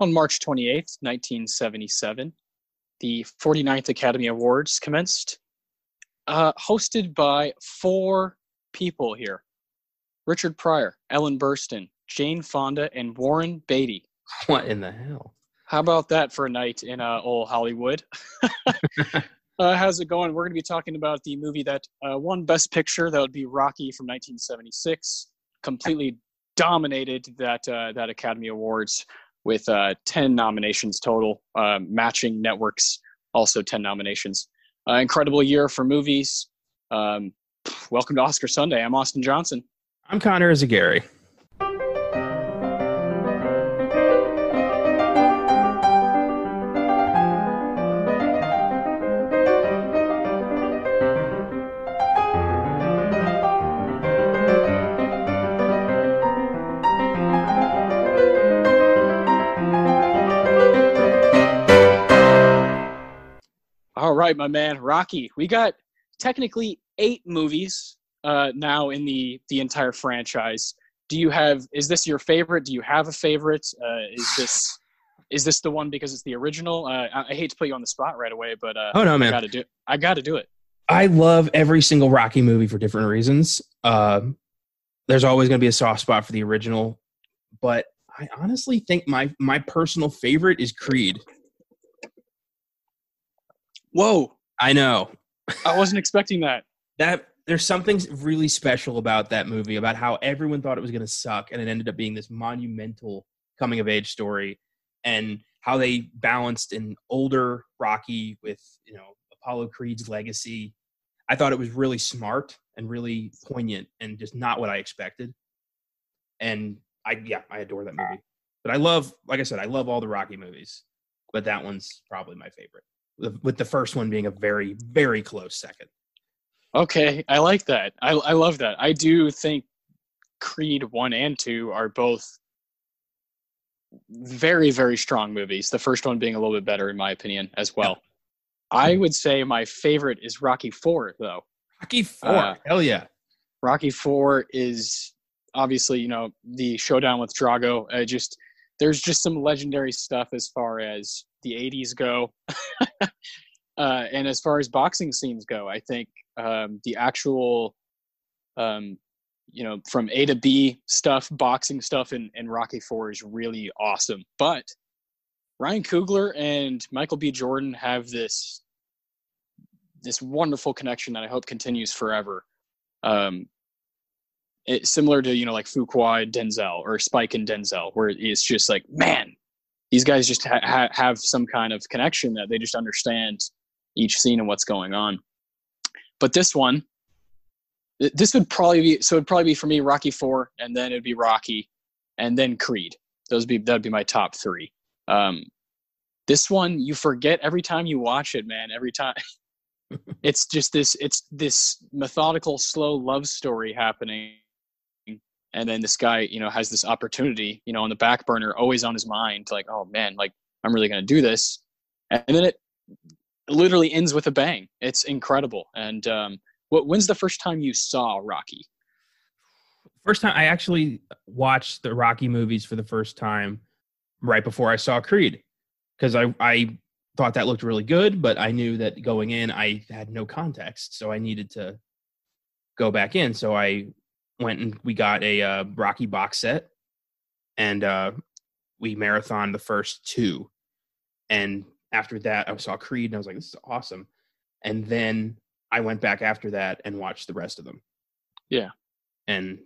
On March 28th, 1977, the 49th Academy Awards commenced, uh, hosted by four people here Richard Pryor, Ellen Burstyn, Jane Fonda, and Warren Beatty. What in the hell? How about that for a night in uh, old Hollywood? uh, how's it going? We're going to be talking about the movie that uh, won Best Picture. That would be Rocky from 1976. Completely dominated that uh, that Academy Awards with uh, 10 nominations total, uh, matching Network's also 10 nominations. Uh, incredible year for movies. Um, welcome to Oscar Sunday. I'm Austin Johnson. I'm Connor Eyzaguirre. Right, my man, Rocky. We got technically eight movies uh, now in the the entire franchise. Do you have? Is this your favorite? Do you have a favorite? Uh, is this is this the one because it's the original? Uh, I, I hate to put you on the spot right away, but uh, Oh no, I man! got to do. I got to do it. I love every single Rocky movie for different reasons. Uh, there's always going to be a soft spot for the original, but I honestly think my my personal favorite is Creed. Whoa! I know. I wasn't expecting that. that there's something really special about that movie about how everyone thought it was going to suck and it ended up being this monumental coming of age story and how they balanced an older rocky with you know apollo creed's legacy. I thought it was really smart and really poignant and just not what i expected. And i yeah i adore that movie. But i love like i said i love all the rocky movies but that one's probably my favorite with the first one being a very very close second Okay, I like that. I I love that. I do think Creed one and two are both very very strong movies. The first one being a little bit better in my opinion as well. I would say my favorite is Rocky Four though. rocky 4 Uh, hell yeah Rocky Four is obviously you know the showdown with Drago. Uh, just there's just some legendary stuff as far as the '80s go, uh, and as far as boxing scenes go. I think um, the actual, um, you know, from A to B stuff, boxing stuff in, in Rocky Four is really awesome. But Ryan Coogler and Michael B. Jordan have this this wonderful connection that I hope continues forever. Um, similar to you know like Fuqua Denzel or Spike and Denzel, where it's just like man, these guys just ha- ha- have some kind of connection that they just understand each scene and what's going on. But this one, th- this would probably be so. It'd probably be for me Rocky Four, and then it'd be Rocky, and then Creed. Those be that'd be my top three. Um, this one you forget every time you watch it, man. Every time. it's just this it's this methodical slow love story happening and then this guy you know has this opportunity you know on the back burner always on his mind like oh man like i'm really going to do this. And then it literally ends with a bang. It's incredible. And um what, when's the first time you saw rocky? First time I actually watched the Rocky movies for the first time right before I saw Creed because I I thought that looked really good, but I knew that going in I had no context, so I needed to go back in. So I went and we got a uh, Rocky box set, and uh, we marathon the first two, and after that I saw Creed and I was like, this is awesome, and then I went back after that and watched the rest of them. Yeah. and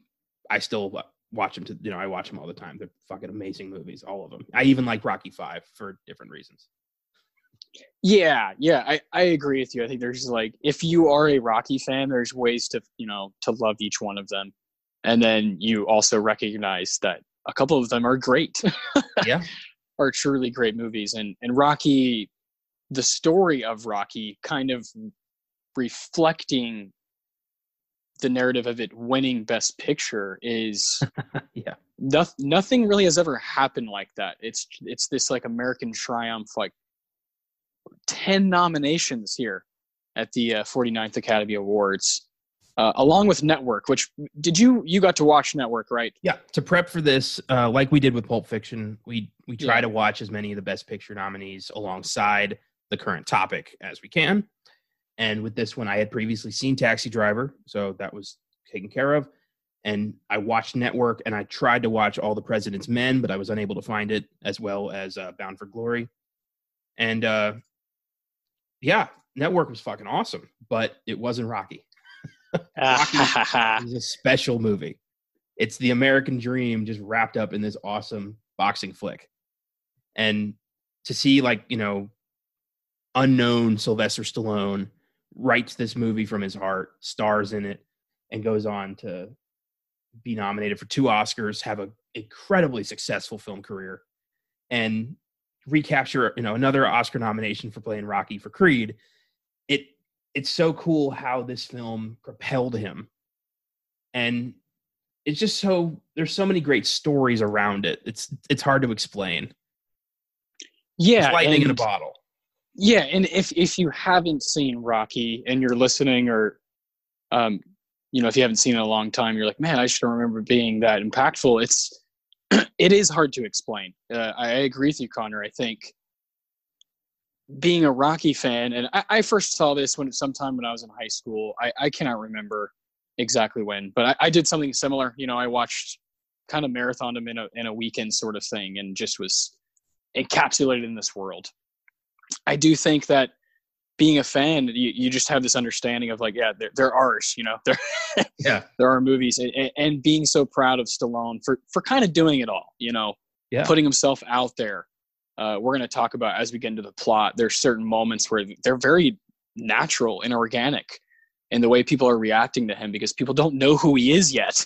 I still watch them to you know I watch them all the time. They're fucking amazing movies, all of them. I even like Rocky Five for different reasons. Yeah, yeah, I, I agree with you. I think there's like if you are a Rocky fan, there's ways to you know to love each one of them, and then you also recognize that a couple of them are great. Yeah. are truly great movies, and and Rocky, the story of Rocky, kind of reflecting the narrative of it winning Best Picture is yeah, no, nothing really has ever happened like that. It's it's this like American triumph, like ten nominations here at the uh, 49th Academy Awards. Uh, along with Network. Which did you you got to watch Network, right? Yeah. To prep for this, uh, like we did with Pulp Fiction, we we try Yeah. to watch as many of the Best Picture nominees alongside the current topic as we can. And with this one, I had previously seen Taxi Driver, so that was taken care of. And I watched Network, and I tried to watch All the President's Men, but I was unable to find it, as well as uh, Bound for Glory. And uh, yeah, Network was fucking awesome, but it wasn't Rocky. It's a special movie. It's the American dream just wrapped up in this awesome boxing flick. And to see like, you know, unknown Sylvester Stallone writes this movie from his heart, stars in it, and goes on to be nominated for two Oscars, have an incredibly successful film career, and recapture, you know, another Oscar nomination for playing Rocky for Creed. It it's so cool how this film propelled him and it's just so there's so many great stories around it it's it's hard to explain yeah, it's lightning in a bottle Yeah, and if if you haven't seen Rocky and you're listening, or um, you know, if you haven't seen it in a long time, you're like, man, I don't remember being that impactful. It's it is hard to explain. Uh, I agree with you, Connor. I think being a Rocky fan, and I, I first saw this when sometime when I was in high school. I, I cannot remember exactly when, but I, I did something similar. You know, I watched kind of marathon them in a in a weekend sort of thing, and just was encapsulated in this world. I do think that being a fan, you, you just have this understanding of like, yeah, they're, they're ours, you know, they're, yeah there are movies and, and- and being so proud of Stallone for, for kind of doing it all, you know, Yeah. putting himself out there. Uh, we're going to talk about as we get into the plot, there's certain moments where they're very natural and organic in the way people are reacting to him because people don't know who he is yet.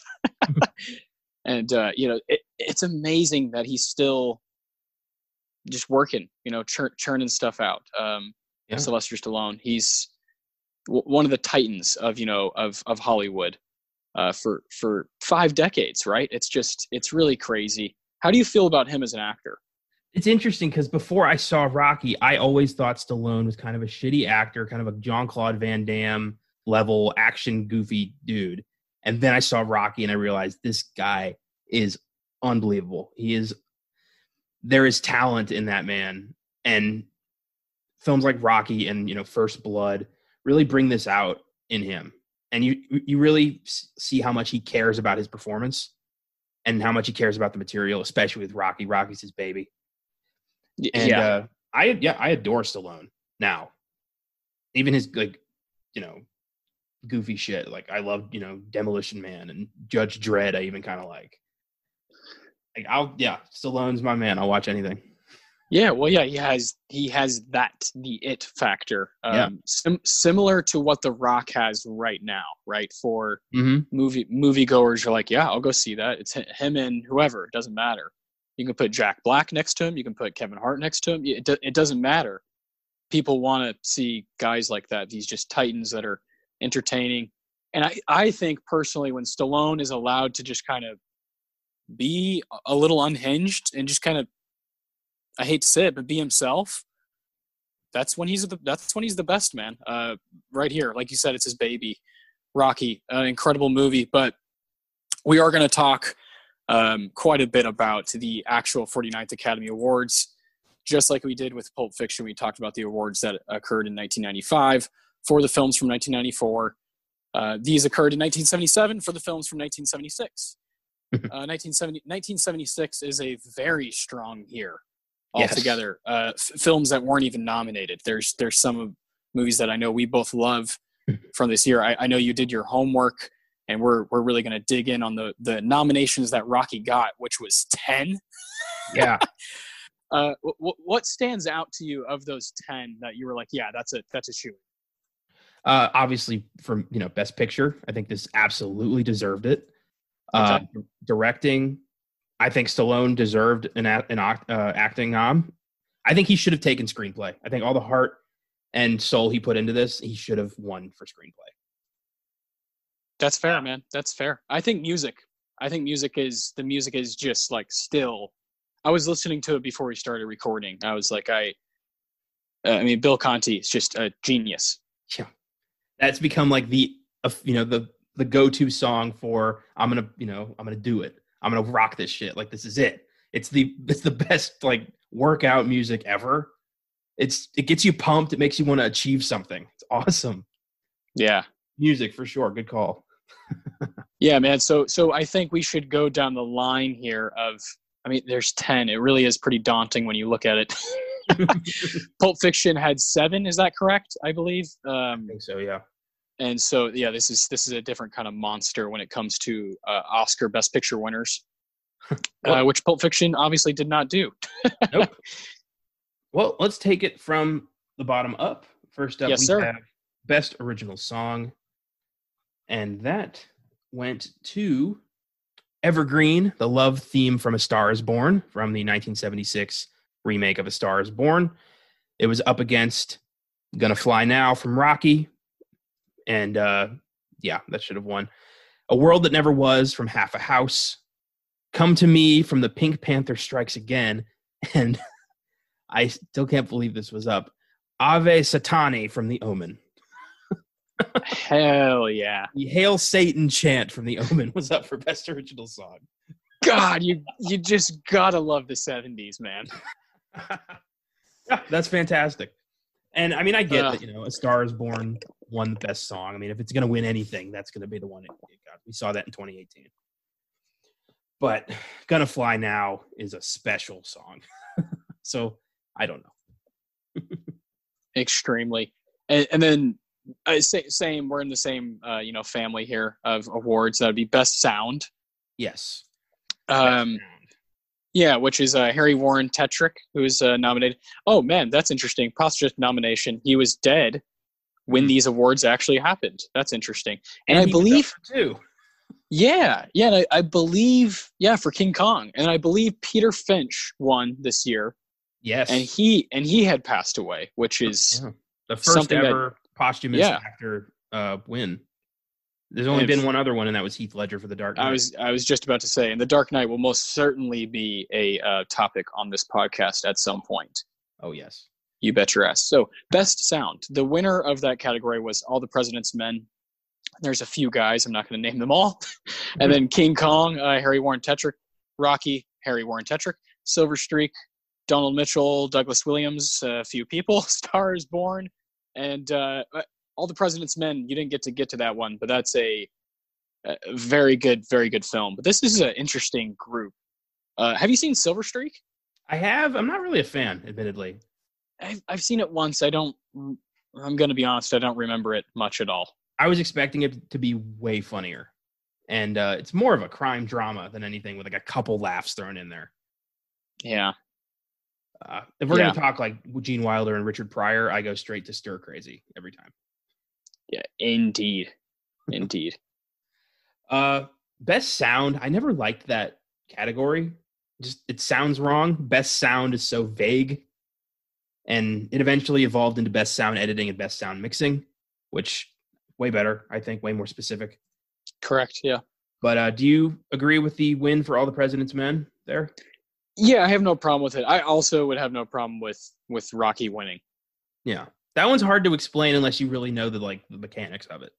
and, uh, you know, it, it's amazing that he's still just working, you know, churn, churning stuff out. Um, Yeah. Sylvester Stallone, he's w- one of the titans of, you know, of, of Hollywood uh, for, for five decades, right? It's just, it's really crazy. How do you feel about him as an actor? It's interesting because before i saw rocky i always thought stallone was kind of a shitty actor kind of a jean-claude van damme level action goofy dude. And then i saw rocky and i realized this guy is unbelievable. He is there is talent in that man. And films like rocky and you know first blood really bring this out in him. And you you really see how much he cares about his performance and how much he cares about the material especially with rocky. Rocky's his baby and yeah. uh, I yeah I adore Stallone now. Even his like you know goofy shit like I love you know Demolition Man and Judge Dredd. I even kind of like. Like I'll yeah Stallone's my man. I'll watch anything. Yeah, well, yeah, he has he has that the it factor, um, Yeah. sim- similar to what The Rock has right now, right? For Mm-hmm. movie moviegoers, you're like, yeah, I'll go see that. It's him and whoever, it doesn't matter. You can put Jack Black next to him. You can put Kevin Hart next to him. It, do- it doesn't matter. People want to see guys like that. These just titans that are entertaining. And I, I think personally, when Stallone is allowed to just kind of be a- little unhinged and just kind of I hate to say it, but be himself. That's when he's the that's when he's the best man. Uh, right here, like you said, it's his baby, Rocky, an incredible movie. But we are going to talk um, quite a bit about the actual 49th Academy Awards, just like we did with Pulp Fiction. We talked about the awards that occurred in 1995 for the films from 1994. Uh, these occurred in 1977 for the films from 1976. uh, 1970, 1976 is a very strong year Yes. altogether. Uh, f- films that weren't even nominated. There's there's some movies that I know we both love from this year. I, I know you did your homework, and we're we're really going to dig in on the the nominations that Rocky got, which was ten. Yeah. Uh, what, what stands out to you of those ten that you were like, yeah, that's a that's a shoe. uh, obviously, from you know Best Picture, I think this absolutely deserved it. Uh, directing, I think Stallone deserved an, an uh, acting nom. I think he should have taken screenplay. I think all the heart and soul he put into this, he should have won for screenplay. That's fair, man. That's fair. I think music. I think music is the music is just like still. I was listening to it before we started recording. I was like, I. Uh, I mean, Bill Conti is just a genius. Yeah, that's become like the uh, you know the the go-to song for I'm gonna, you know, I'm gonna do it. I'm gonna rock this shit. Like this is it. It's the it's the best like workout music ever. It's it gets you pumped. It makes you want to achieve something. It's awesome. Yeah. Music for sure. Good call. Yeah, man. So so I think we should go down the line here of I mean there's 10. It really is pretty daunting when you look at it. Pulp Fiction had 7, is that correct? I believe. I Um think so. Yeah. and so yeah, this is this is a different kind of monster when it comes to uh, Oscar best picture winners. uh, which Pulp Fiction obviously did not do. nope. Well, let's take it from the bottom up. First up, Yes, we sir. have best original song, and that went to Evergreen, the love theme from A Star Is Born from the 1976 remake of A Star Is Born. It was up against Gonna Fly Now from Rocky, and uh, yeah, that should have won. A World That Never Was from Half a House. Come to Me from the Pink Panther Strikes Again, and I still can't believe this was up. Ave Satani from The Omen. Hell yeah. The Hail Satan chant from The Omen was up for Best Original Song. God, you you just gotta love the 70s, man. yeah, that's fantastic. And I mean, I get Uh. that, you know, A Star is Born won the best song. I mean, if it's going to win anything, that's going to be the one it got. We saw that in 2018. But Gonna Fly Now is a special song. so I don't know. extremely and, and then uh, sa- same we're in the same uh, you know family here of awards that would be best sound Yes. um Best yeah which is uh, harry warren tetrick who's uh, nominated oh man that's interesting posthumous nomination he was dead when Mhm. these awards actually happened that's interesting and, i he was up believe for two. yeah yeah and I, I believe yeah for king kong and i believe peter finch won this year Yes. and he and he had passed away which is Yeah. the first something that- ever posthumous Yeah. actor uh, win. There's only And been one other one, and that was Heath Ledger for The Dark Knight. I was I was just about to say, and the Dark Knight will most certainly be a uh, topic on this podcast at some point. oh yes. You bet your ass. So, best sound. The winner of that category was All the President's Men. There's a few guys. I'm not going to name them all. and then King Kong, uh, Harry Warren Tetrick, Rocky, Harry Warren Tetrick, Silver Streak, Donald Mitchell, Douglas Williams, a few people, Star is Born, and uh, All the President's Men. You didn't get to get to that one, but that's a, a very good, very good film. But this is an interesting group. Uh, have you seen Silver Streak? I have. I'm not really a fan, admittedly. I've, I've seen it once. I don't. I'm going to be honest. I don't remember it much at all. I was expecting it to be way funnier, and uh, it's more of a crime drama than anything, with like a couple laughs thrown in there. Yeah. Uh, if we're Yeah. gonna talk like Gene Wilder and Richard Pryor, I go straight to Stir Crazy every time. Yeah. Indeed. Indeed. Uh, best sound. I never liked that category. Just it sounds wrong. Best sound is so vague, and it eventually evolved into best sound editing and best sound mixing, which way better, I think, way more specific. Correct. Yeah. But uh, do you agree with the win for all the President's Men there? Yeah. I have no problem with it. I also would have no problem with with Rocky winning. Yeah, that one's hard to explain unless you really know the like the mechanics of it,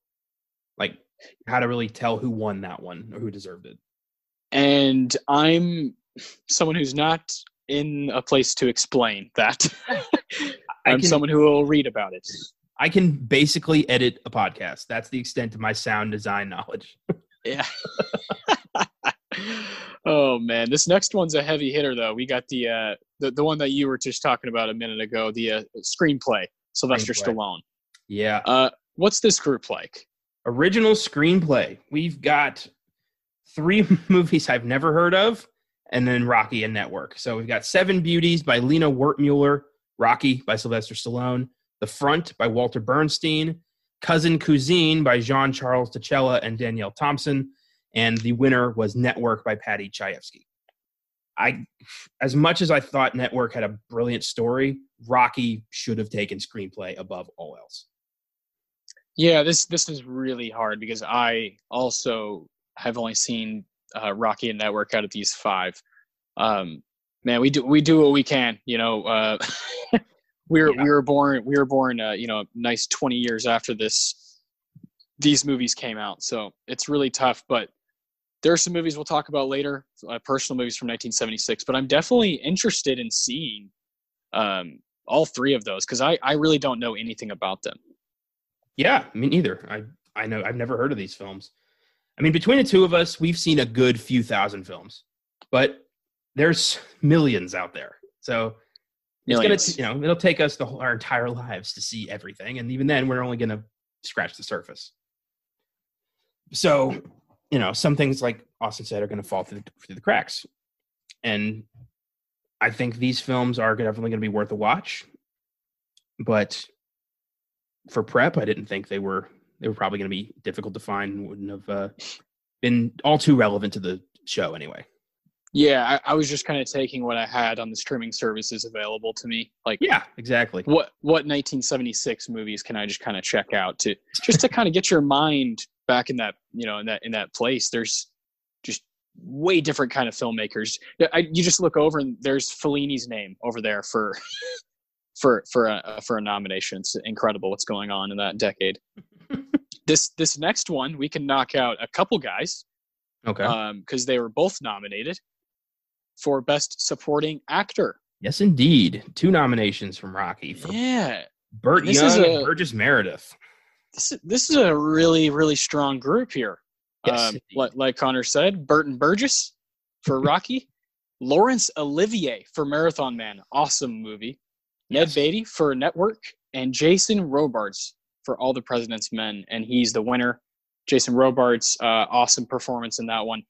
like how to really tell who won that one or who deserved it. And I'm someone who's not in a place to explain that. I'm can, someone who will read about it. I can basically edit a podcast. That's the extent of my sound design knowledge. Yeah. oh man, this next one's a heavy hitter though. We got the uh the, the one that you were just talking about a minute ago, the uh, screenplay, Sylvester Screenplay. Stallone. Yeah, Uh what's this group like? original screenplay. We've got three movies I've never heard of, and then Rocky and Network. So we've got Seven Beauties by Lina Wertmuller, Rocky by Sylvester Stallone, The Front by Walter Bernstein, Cousin Cousine by Jean Charles Tacchella and Danielle Thompson, and the winner was Network by Paddy Chayefsky. I, as much as I thought Network had a brilliant story, Rocky should have taken screenplay above all else. Yeah, this this is really hard because I also have only seen uh, Rocky and Network out of these five. Um, man, we do we do what we can. You know, uh, we were Yeah. we were born we were born uh, you know nice twenty years after this these movies came out. So it's really tough. But there are some movies we'll talk about later, uh, personal movies from 1976. But I'm definitely interested in seeing um, all three of those because I, I really don't know anything about them. Yeah, me neither. I I know I've never heard of these films. I mean, between the two of us, we've seen a good few thousand films, but there's millions out there. So millions. it's gonna, you know, it'll take us the whole, our entire lives to see everything, and even then, we're only gonna scratch the surface. So, you know, some things like Austin said are gonna fall through the, through the cracks, and I think these films are definitely gonna be worth a watch. But for prep, I didn't think they were they were probably going to be difficult to find. Wouldn't have uh, been all too relevant to the show anyway. Yeah, I, I was just kind of taking what I had on the streaming services available to me. Like, yeah, exactly. What what 1976 movies can I just kind of check out to just to kind of get your mind back in that you know in that in that place? There's just way different kind of filmmakers. I, you just look over and there's Fellini's name over there for for for a for a nomination. It's incredible what's going on in that decade. this this next one we can knock out a couple guys. Okay. Because um, they were both nominated for best supporting actor. Yes, indeed. Two nominations from Rocky. For yeah. Burt Young a, and Burgess Meredith. This is, this is a really really strong group here. Yes, um, like, like Connor said, Burton Burgess for Rocky, Laurence Olivier for Marathon Man, awesome movie. Ned yes. Beatty for Network, and Jason Robards for All the President's Men, and he's the winner. Jason Robards, uh, awesome performance in that one.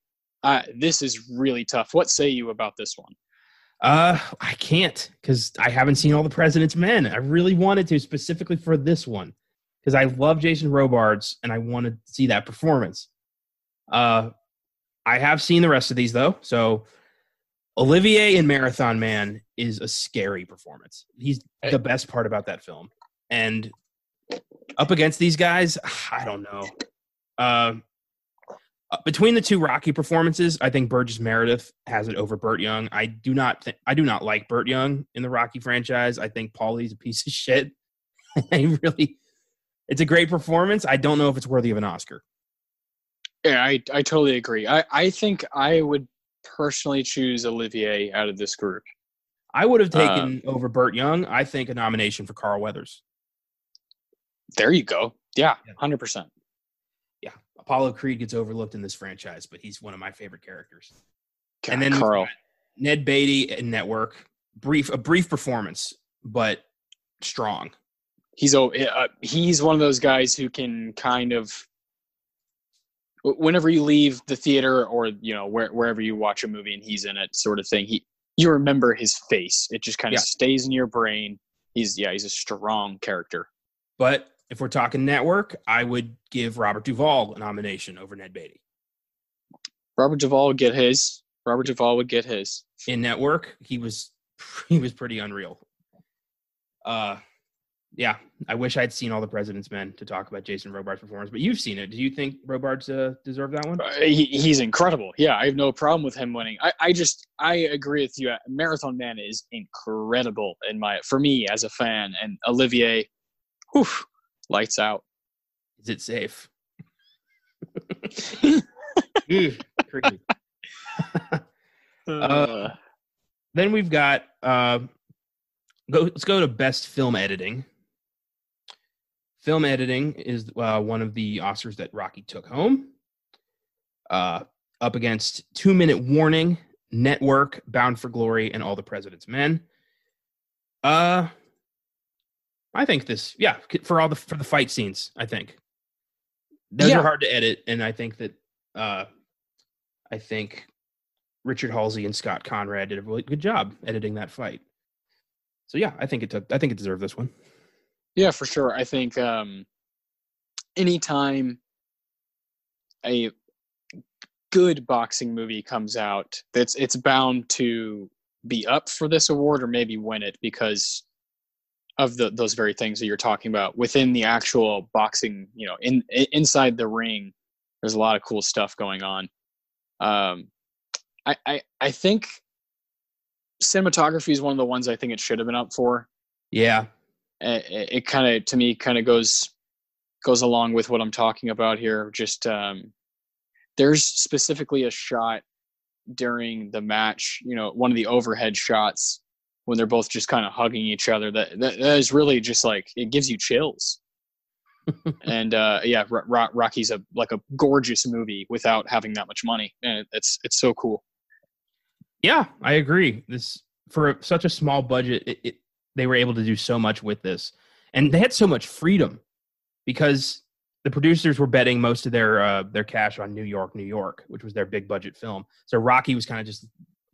Uh, this is really tough. What say you about this one? Uh, I can't because I haven't seen All the President's Men. I really wanted to specifically for this one because I love Jason Robards and I want to see that performance. Uh, I have seen the rest of these though, so Olivier in Marathon Man is a scary performance. He's the best part about that film. And up against these guys, I don't know. Uh, between the two Rocky performances, I think Burgess Meredith has it over Burt Young. I do not th- I do not like Burt Young in the Rocky franchise. I think Paulie's a piece of shit. I really it's a great performance. I don't know if it's worthy of an Oscar. Yeah, I I totally agree. I I think I would personally choose Olivier out of this group. I would have taken uh, over Burt Young. I think a nomination for Carl Weathers. There you go. Yeah, 100%. Yeah, Apollo Creed gets overlooked in this franchise, but he's one of my favorite characters. God, and then Carl, Ned Beatty and Network, brief a brief performance, but strong. He's uh, he's one of those guys who can kind of whenever you leave the theater or you know where, wherever you watch a movie and he's in it sort of thing he you remember his face. It just kind of yeah. stays in your brain. He's yeah he's a strong character. But if we're talking network i would give robert duvall a nomination over ned beatty. Robert duvall would get his. Robert duvall would get his. In network he was he was pretty unreal. Uh yeah, I wish I'd seen all the President's Men to talk about Jason Robards' performance, but you've seen it. Do you think Robards uh, deserved that one? Uh, he, he's incredible. Yeah, I have no problem with him winning. I, I just I agree with you. Marathon Man is incredible in my for me as a fan, and Olivier, whew, lights out. Is it safe? uh, then we've got uh, go. Let's go to best film editing. Film editing is uh, one of the Oscars that Rocky took home. Uh, up against Two Minute Warning, Network, Bound for Glory, and All the President's Men. Uh, I think this, yeah, for all the for the fight scenes, I think those yeah. are hard to edit, and I think that uh, I think Richard Halsey and Scott Conrad did a really good job editing that fight. So yeah, I think it took. I think it deserved this one. Yeah, for sure. I think um, anytime a good boxing movie comes out, it's it's bound to be up for this award or maybe win it because of the those very things that you're talking about within the actual boxing. You know, in, in inside the ring, there's a lot of cool stuff going on. Um, I, I I think cinematography is one of the ones I think it should have been up for. Yeah, it, it kind of to me kind of goes goes along with what I'm talking about here. Just um, there's specifically a shot during the match, you know, one of the overhead shots when they're both just kind of hugging each other. That, that, that is really just like it gives you chills. and uh, yeah, R- Rocky's a like a gorgeous movie without having that much money, and it's it's so cool. Yeah, I agree. This for such a small budget, it, it, they were able to do so much with this, and they had so much freedom because the producers were betting most of their uh, their cash on New York, New York, which was their big budget film. So Rocky was kind of just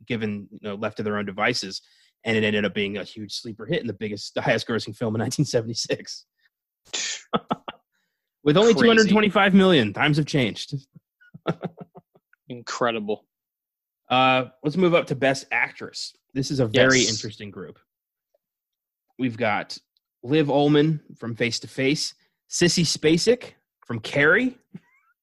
given you know left to their own devices, and it ended up being a huge sleeper hit and the biggest, the highest grossing film in 1976. With only Crazy. 225 million, times have changed. Incredible. Uh, let's move up to Best Actress. This is a very yes. interesting group. We've got Liv Ullmann from Face to Face, Sissy Spacek from Carrie,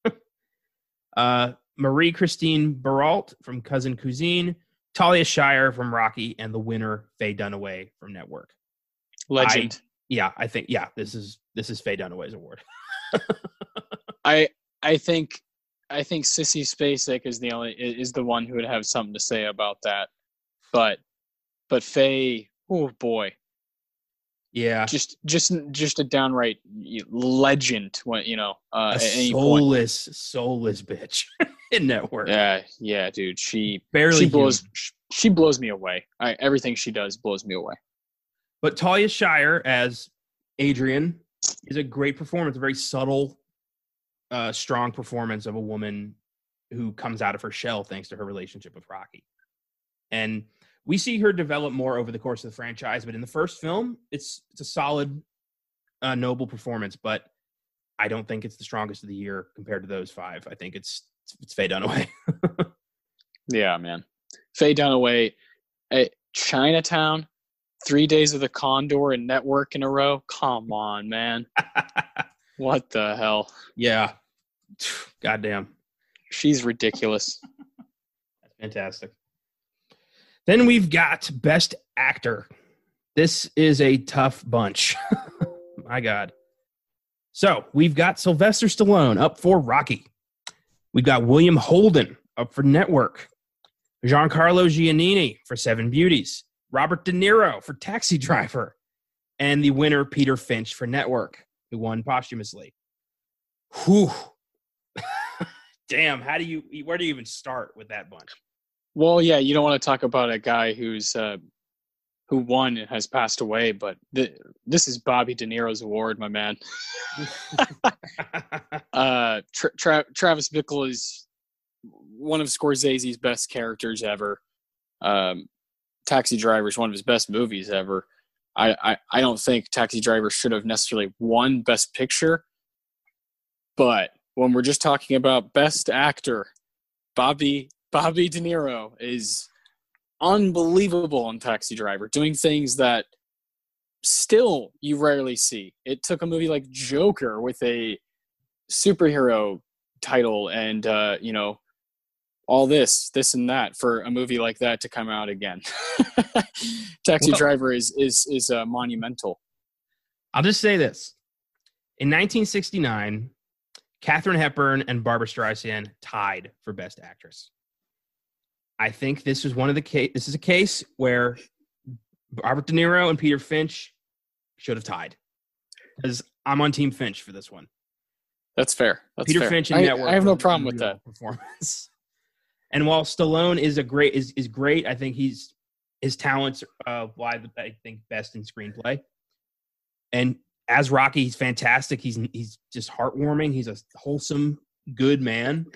uh, Marie Christine Barrault from Cousin Cousine, Talia Shire from Rocky, and the winner Faye Dunaway from Network. Legend. I, yeah, I think yeah, this is this is Faye Dunaway's award. I I think I think Sissy Spacek is the only is the one who would have something to say about that. But but Faye, oh boy. Yeah. Just just just a downright legend when you know, uh a soulless, point. soulless bitch in network. Yeah, yeah, dude. She barely she blows human. she blows me away. I, everything she does blows me away. But Talia Shire as Adrian is a great performance, a very subtle uh, strong performance of a woman who comes out of her shell thanks to her relationship with Rocky. And we see her develop more over the course of the franchise, but in the first film, it's it's a solid, uh, noble performance. But I don't think it's the strongest of the year compared to those five. I think it's it's Faye Dunaway. yeah, man, Faye Dunaway, uh, Chinatown, three days of the Condor and Network in a row. Come on, man. what the hell? Yeah, Goddamn. She's ridiculous. That's fantastic. Then we've got Best Actor. This is a tough bunch. My God. So we've got Sylvester Stallone up for Rocky. We've got William Holden up for Network. Giancarlo Giannini for Seven Beauties. Robert De Niro for Taxi Driver. And the winner, Peter Finch for Network, who won posthumously. Whew damn, how do you where do you even start with that bunch? Well, yeah, you don't want to talk about a guy who's uh, who won and has passed away, but th- this is Bobby De Niro's award, my man. uh, Tra- Tra- Travis Bickle is one of Scorsese's best characters ever. Um, Taxi Driver is one of his best movies ever. I, I, I don't think Taxi Driver should have necessarily won Best Picture, but when we're just talking about best actor, Bobby Bobby De Niro is unbelievable on Taxi Driver, doing things that still you rarely see. It took a movie like Joker with a superhero title and uh, you know all this, this and that for a movie like that to come out again. Taxi well, Driver is is is uh, monumental. I'll just say this: in 1969, Katharine Hepburn and Barbra Streisand tied for Best Actress. I think this is one of the case. This is a case where Robert De Niro and Peter Finch should have tied because I'm on Team Finch for this one. That's fair. That's Peter fair. Finch and I, Network. I have no problem with that performance. and while Stallone is a great is is great, I think he's his talents uh, lie I think best in screenplay. And as Rocky, he's fantastic. He's he's just heartwarming. He's a wholesome, good man.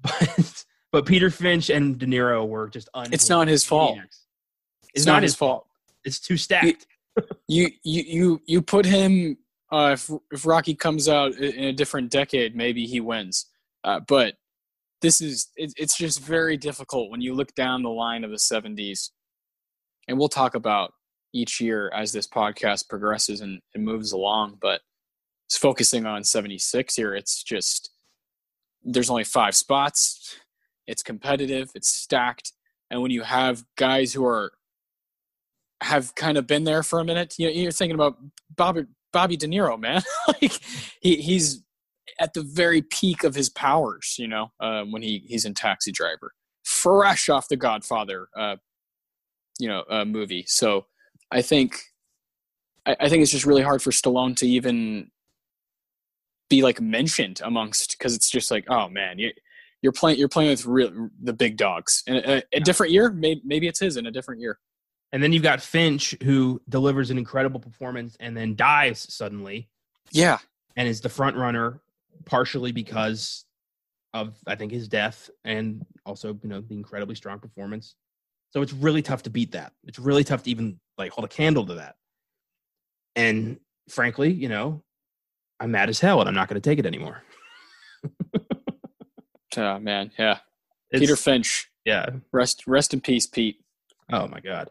But but Peter Finch and De Niro were just un. It's not his fault. It's, it's not, not, his fault. fault. It's too stacked. You you you you put him. Uh, if if Rocky comes out in a different decade, maybe he wins. Uh, but this is it, it's just very difficult when you look down the line of the 70s and we'll talk about each year as this podcast progresses and, and moves along. But it's focusing on 76 here. It's just there's only five spots. It's competitive. It's stacked. And when you have guys who are have kind of been there for a minute, you know, you're thinking about Bobby Bobby De Niro, man. like he he's at the very peak of his powers, you know, um, when he he's in Taxi Driver, fresh off the Godfather, uh, you know, uh, movie. So I think I, I think it's just really hard for Stallone to even be like mentioned amongst because it's just like, oh man, you you're playing you're playing with real, the big dogs in a, a different year. Maybe maybe it's his in a different year. And then you've got Finch who delivers an incredible performance and then dies suddenly. Yeah. And is the front runner partially because of I think his death and also, you know, the incredibly strong performance. So it's really tough to beat that. It's really tough to even like hold a candle to that. And frankly, you know, I'm mad as hell and I'm not going to take it anymore. oh man, yeah. It's, Peter Finch. Yeah. Rest rest in peace, Pete. Oh my god.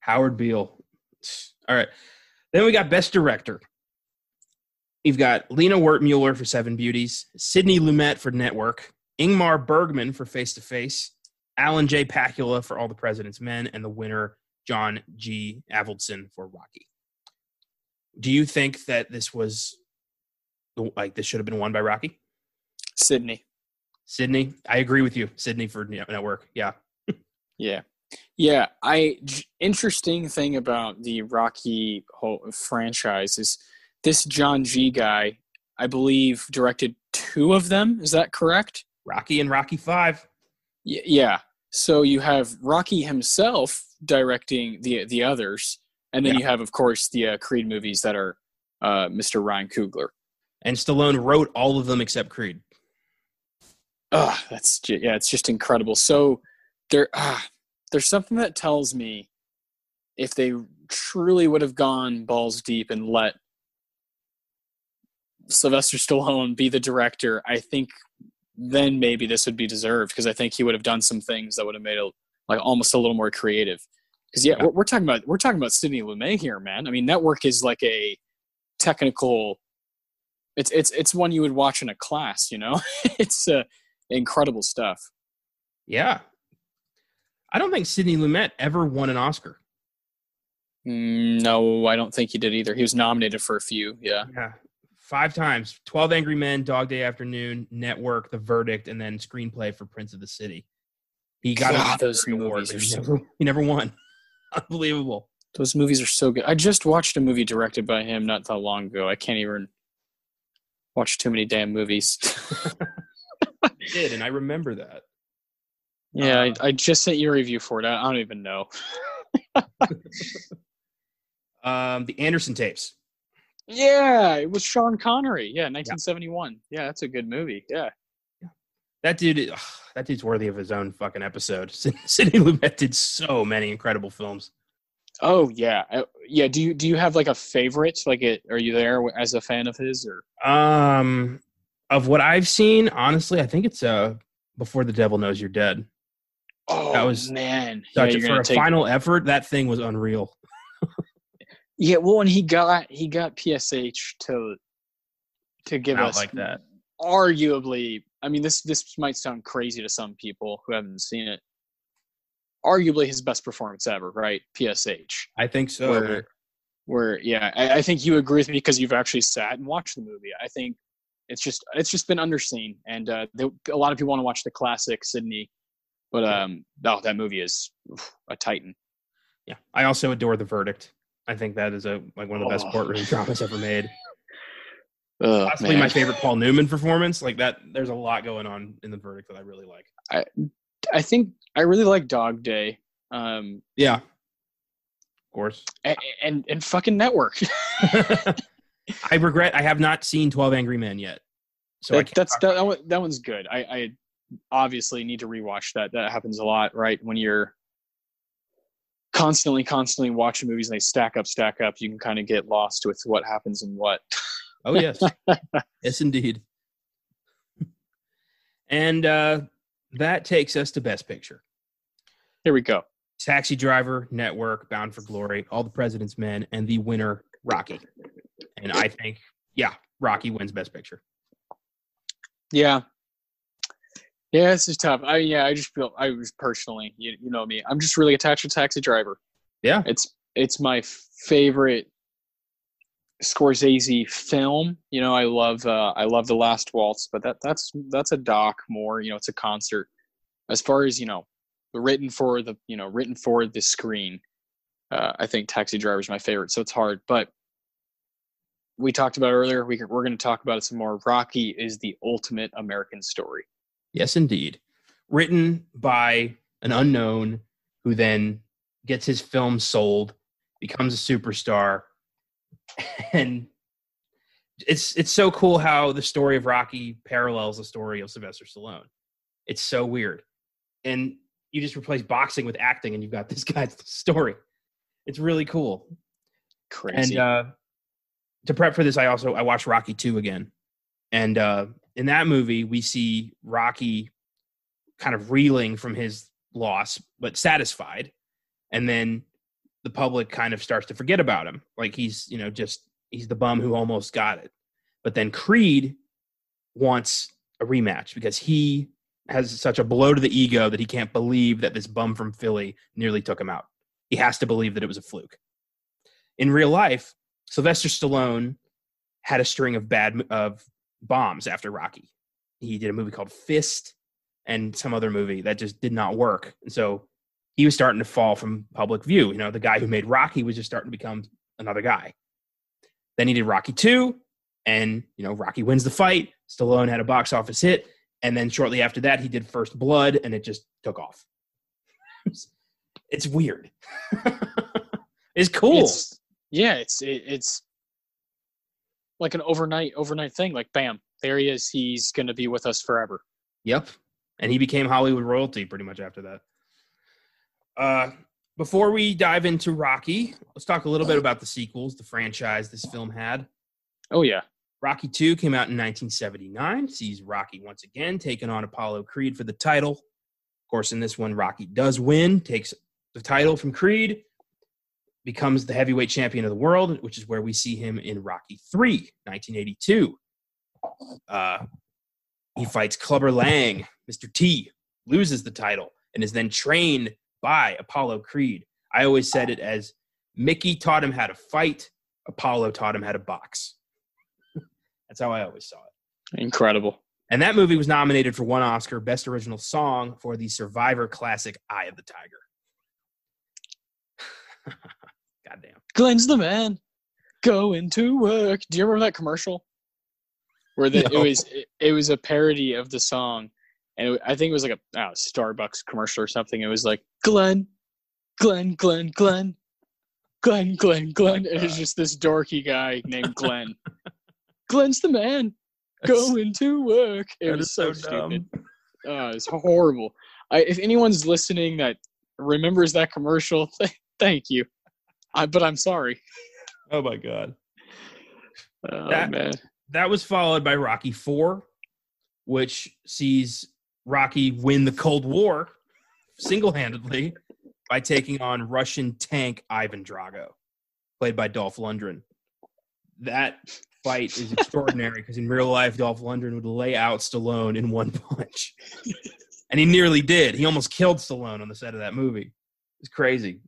Howard Beale. All right. Then we got Best Director. You've got Lina Wertmuller for Seven Beauties, Sidney Lumet for Network, Ingmar Bergman for Face to Face, Alan J. Pakula for All the President's Men, and the winner, John G. Avildsen for Rocky. Do you think that this was like this should have been won by Rocky? Sidney. Sidney. I agree with you. Sidney for Network. Yeah. yeah. Yeah, I interesting thing about the Rocky whole franchise is this John G guy, I believe, directed two of them. Is that correct? Rocky and Rocky Five. Y- yeah. So you have Rocky himself directing the the others, and then yeah. you have, of course, the uh, Creed movies that are uh, Mr. Ryan Coogler. And Stallone wrote all of them except Creed. Oh, that's yeah, it's just incredible. So there, ah, there's something that tells me if they truly would have gone balls deep and let Sylvester Stallone be the director, I think then maybe this would be deserved because I think he would have done some things that would have made it like almost a little more creative. Because yeah, yeah. We're, we're, talking about we're talking about Sidney Lumet here, man. I mean, Network is like a technical. It's it's it's one you would watch in a class, you know. it's uh, incredible stuff. Yeah, I don't think Sidney Lumet ever won an Oscar. Mm, no, I don't think he did either. He was nominated for a few. Yeah. Yeah. Five times 12 Angry Men, Dog Day Afternoon, Network, The Verdict, and then screenplay for Prince of the City. He got God, those movies. Award, never, he never won. Unbelievable. Those movies are so good. I just watched a movie directed by him not that long ago. I can't even watch too many damn movies. I did, and I remember that. Yeah, uh, I, I, just sent you a review for it. I, don't even know. um, the Anderson tapes. Yeah, it was Sean Connery. Yeah, 1971. Yeah, yeah that's a good movie. Yeah. That dude, ugh, that dude's worthy of his own fucking episode. Sidney Lumet did so many incredible films. Oh yeah, uh, yeah. Do you do you have like a favorite? Like, it, are you there as a fan of his or? Um, of what I've seen, honestly, I think it's uh, Before the Devil Knows You're Dead. Oh that was man, such yeah, a, for a take... final effort. That thing was unreal. yeah, well, and he got he got PSH to to give Not us like that. Arguably, I mean this this might sound crazy to some people who haven't seen it. Arguably his best performance ever, right? PSH. I think so. Where, where yeah, I, I think you agree with me because you've actually sat and watched the movie. I think it's just it's just been underseen, and uh, they, a lot of people want to watch the classic Sidney, but um, oh, that movie is a titan. Yeah, I also adore The Verdict. I think that is a like one of the best oh. courtroom dramas ever made. Oh, Possibly man. my favorite Paul Newman performance. Like that, there's a lot going on in The Verdict that I really like. I I think I really like Dog Day. Um, yeah, of course. And and, and fucking Network. I regret I have not seen Twelve Angry Men yet. So that, that's that, that one's good. I, I obviously need to rewatch that. That happens a lot, right? When you're constantly, constantly watching movies and they stack up, stack up, you can kind of get lost with what happens and what. Oh yes, yes indeed. And uh, that takes us to Best Picture. Here we go. Taxi Driver, Network, Bound for Glory, All the President's Men, and the winner, Rocky. And I think, yeah, Rocky wins Best Picture. Yeah, yeah, this is tough. I yeah, I just feel I was personally, you, you know me. I'm just really attached to Taxi Driver. Yeah, it's it's my favorite Scorsese film. You know, I love uh, I love The Last Waltz, but that that's that's a doc more. You know, it's a concert. As far as you know, written for the you know written for the screen. Uh, I think Taxi Driver is my favorite, so it's hard. But we talked about earlier. We, we're going to talk about it some more. Rocky is the ultimate American story. Yes, indeed. Written by an unknown who then gets his film sold, becomes a superstar, and it's it's so cool how the story of Rocky parallels the story of Sylvester Stallone. It's so weird, and you just replace boxing with acting, and you've got this guy's story. It's really cool. Crazy. And uh, to prep for this, I also I watched Rocky two again, and uh, in that movie we see Rocky kind of reeling from his loss, but satisfied, and then the public kind of starts to forget about him, like he's you know just he's the bum who almost got it. But then Creed wants a rematch because he has such a blow to the ego that he can't believe that this bum from Philly nearly took him out. He has to believe that it was a fluke. In real life, Sylvester Stallone had a string of bad of bombs after Rocky. He did a movie called Fist and some other movie that just did not work. And so he was starting to fall from public view. You know, the guy who made Rocky was just starting to become another guy. Then he did Rocky 2 and, you know, Rocky wins the fight. Stallone had a box office hit and then shortly after that he did First Blood and it just took off. it's weird. it's cool. It's, yeah, it's it, it's like an overnight overnight thing. Like, bam, there he is. He's going to be with us forever. Yep. And he became Hollywood royalty pretty much after that. Uh, before we dive into Rocky, let's talk a little bit about the sequels, the franchise this film had. Oh yeah, Rocky 2 came out in 1979, sees Rocky once again taking on Apollo Creed for the title. Of course, in this one, Rocky does win, takes the title from Creed, becomes the heavyweight champion of the world, which is where we see him in Rocky 3, 1982. Uh, he fights Clubber Lang, Mr. T, loses the title, and is then trained by Apollo Creed. I always said it as Mickey taught him how to fight, Apollo taught him how to box. That's how I always saw it. incredible. And that movie was nominated for one Oscar, Best Original Song, for the Survivor classic Eye of the Tiger. Glenn's the man. Going to work. Do you remember that commercial? Where the, No. it was it, it was a parody of the song, and it, I think it was like a oh, Starbucks commercial or something. It was like Glenn, Glenn, Glenn, Glenn, Glenn, Glenn, Glenn. And it was uh. just this dorky guy named Glenn. Glenn's the man. Going to work. It That was so, dumb. stupid. Oh, it's horrible. I, if anyone's listening that remembers that commercial, th- thank you. I, but I'm sorry. Oh my God. Oh That- man. That was followed by Rocky 4, which sees Rocky win the Cold War single handedly by taking on Russian tank Ivan Drago, played by Dolph Lundgren. That fight is extraordinary because in real life, Dolph Lundgren would lay out Stallone in one punch. and he nearly did. He almost killed Stallone on the set of that movie. It's crazy.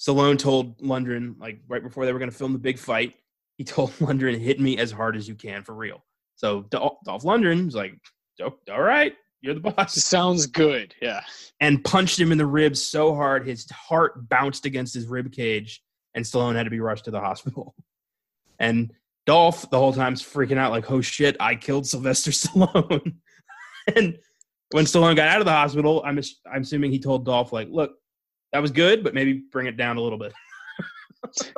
Stallone told Lundgren, like right before they were going to film the big fight, he told Lundgren, "Hit me as hard as you can for real." So Dolph Lundgren was like, "Oh, "All right, you're the boss," Sounds good. Yeah. and punched him in the ribs so hard his heart bounced against his rib cage, and Stallone had to be rushed to the hospital. And Dolph the whole time's freaking out, like, "Oh shit, I killed Sylvester Stallone." and when Stallone got out of the hospital, I'm I'm assuming he told Dolph, like, "Look, that was good, but maybe bring it down a little bit."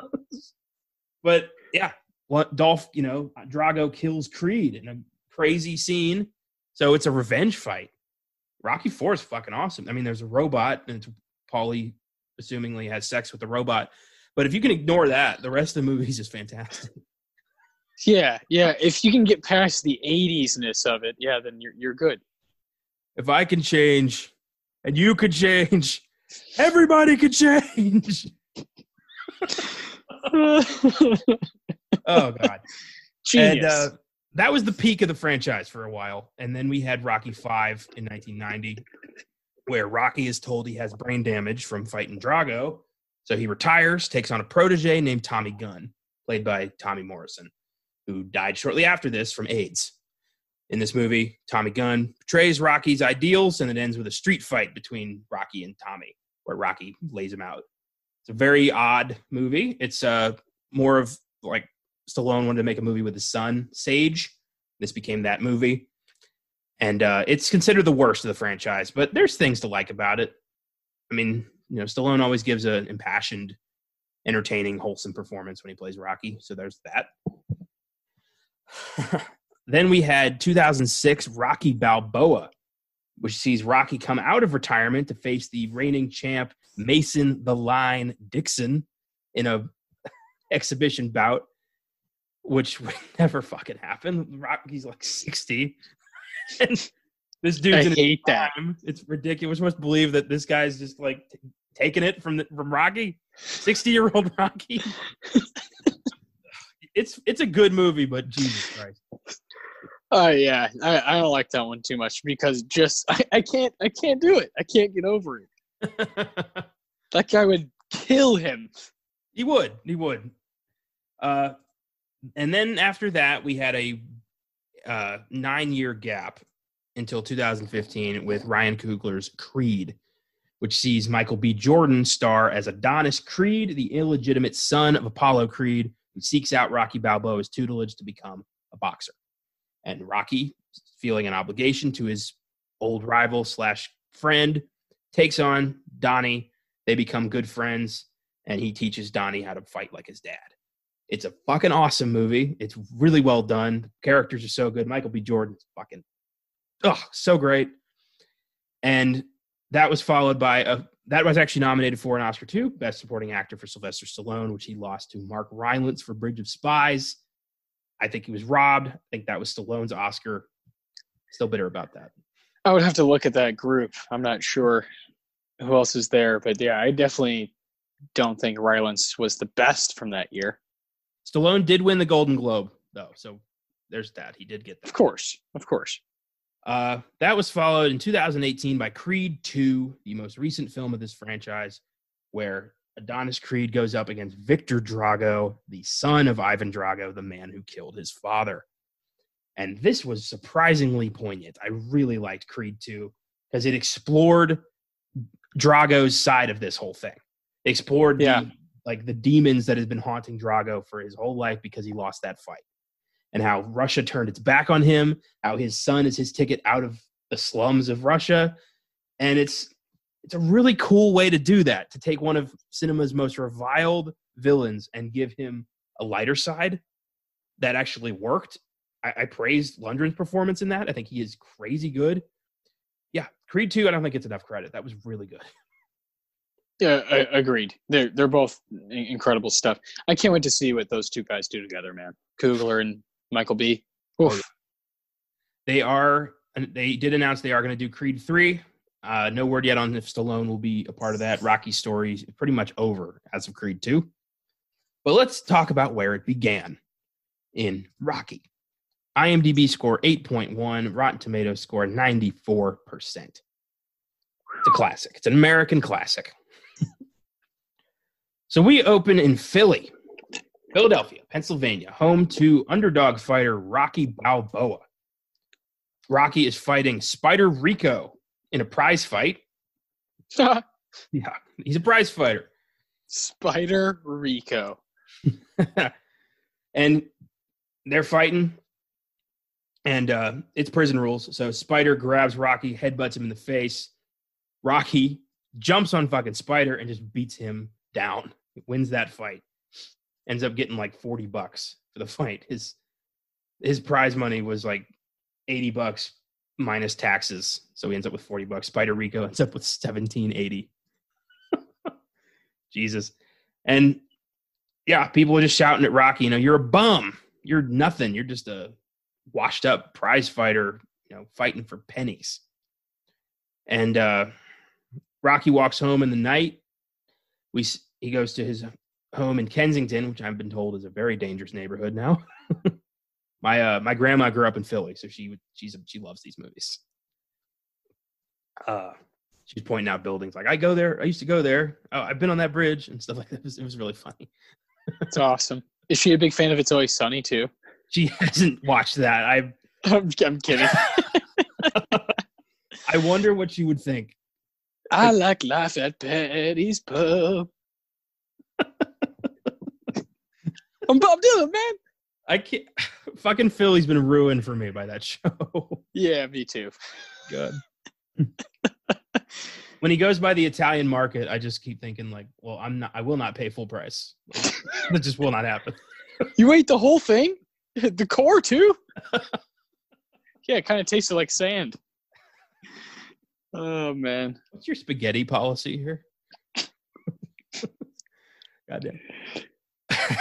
but yeah, what Dolph, you know, Drago kills Creed in a crazy scene. So it's a revenge fight. Rocky Four is fucking awesome. I mean, there's a robot, and it's Paulie assumingly has sex with the robot. But if you can ignore that, the rest of the movie is just fantastic. Yeah. Yeah. If you can get past the 80s-ness of it, yeah, then you're you're good. If I can change, and you could change, everybody could change. Oh God. Genius. And uh, that was the peak of the franchise for a while. And then we had Rocky Five in 1990, where Rocky is told he has brain damage from fighting Drago. So he retires, takes on a protege named Tommy Gunn. played by Tommy Morrison, who died shortly after this from AIDS. In this movie, Tommy Gunn portrays Rocky's ideals, and it ends with a street fight between Rocky and Tommy, where Rocky lays him out. It's a very odd movie. It's uh, more of like Stallone wanted to make a movie with his son, Sage. This became that movie. And uh, it's considered the worst of the franchise, but there's things to like about it. I mean, you know, Stallone always gives an impassioned, entertaining, wholesome performance when he plays Rocky. So there's that. then we had 2006 Rocky Balboa, which sees Rocky come out of retirement to face the reigning champ Mason the Line Dixon in a exhibition bout, which would never fucking happen. Rocky's like 60. and this dude's I in hate that. prime. It's ridiculous. We're supposed to believe that this guy's just like t- taking it from the, from Rocky, 60 year old Rocky. it's it's a good movie, but Jesus Christ. Oh yeah, I, I don't like that one too much because just I, I can't I can't do it. I can't get over it. That guy would kill him. He would. He would. Uh, and then after that, we had a uh, nine year gap until 2015 with Ryan Coogler's Creed, which sees Michael B. Jordan star as Adonis Creed, the illegitimate son of Apollo Creed, who seeks out Rocky Balboa's tutelage to become a boxer. And Rocky, feeling an obligation to his old rival slash friend, takes on Donnie. They become good friends and he teaches Donnie how to fight like his dad. It's a fucking awesome movie. It's really well done. Characters are so good. Michael B. Jordan's fucking oh, so great. And that was followed by a that was actually nominated for an Oscar too, Best Supporting Actor for Sylvester Stallone, which he lost to Mark Rylance for Bridge of Spies. I think he was robbed. I think that was Stallone's Oscar. Still bitter about that. I would have to look at that group. I'm not sure who else is there, but yeah, I definitely don't think Rylance was the best from that year. Stallone did win the Golden Globe, though, so there's that. He did get that. Of course, of course. Uh, that was followed in 2018 by Creed 2, the most recent film of this franchise, where Adonis Creed goes up against Victor Drago, the son of Ivan Drago, the man who killed his father. And this was surprisingly poignant. I really liked Creed 2 because it explored Drago's side of this whole thing. It explored Yeah. the, like the demons that has been haunting Drago for his whole life because he lost that fight. And how Russia turned its back on him, how his son is his ticket out of the slums of Russia. And it's it's a really cool way to do that, to take one of cinema's most reviled villains and give him a lighter side that actually worked. I, I praised Lundgren's performance in that. I think he is crazy good. Yeah, Creed 2, I don't think it's enough credit. That was really good. Yeah, I, agreed. They're they're both incredible stuff. I can't wait to see what those two guys do together, man. Coogler and Michael B. Oh, Oof. Oh. They are, they did announce they are going to do Creed 3. Uh, no word yet on if Stallone will be a part of that. Rocky's story is pretty much over as of Creed 2. But let's talk about where it began in Rocky. IMDb score 8.1, Rotten Tomatoes score 94%. It's a classic. It's an American classic. so we open in Philly, Philadelphia, Pennsylvania, home to underdog fighter Rocky Balboa. Rocky is fighting Spider Rico in a prize fight. Yeah, he's a prize fighter. Spider Rico. and they're fighting and uh, it's prison rules so spider grabs rocky headbutts him in the face rocky jumps on fucking spider and just beats him down wins that fight ends up getting like 40 bucks for the fight his his prize money was like 80 bucks minus taxes so he ends up with 40 bucks spider rico ends up with 1780 jesus and yeah, people are just shouting at Rocky, you know, you're a bum. You're nothing. You're just a washed up prize fighter, you know, fighting for pennies. And uh, Rocky walks home in the night. We he goes to his home in Kensington, which I've been told is a very dangerous neighborhood now. my uh, my grandma grew up in Philly, so she would she's she loves these movies. Uh, she's pointing out buildings like I go there. I used to go there. Oh, I've been on that bridge and stuff like that. It was, it was really funny. It's awesome. Is she a big fan of It's Always Sunny too? She hasn't watched that. I I'm, I'm kidding. I wonder what she would think. I like life at Betty's Pub. I'm Bob Dylan, man. I can't. Fucking Philly's been ruined for me by that show. Yeah, me too. Good. when he goes by the Italian market, I just keep thinking like, well, I'm not. I will not pay full price. Like, that just will not happen. You ate the whole thing? The core too? yeah, it kind of tasted like sand. Oh man. What's your spaghetti policy here? Goddamn.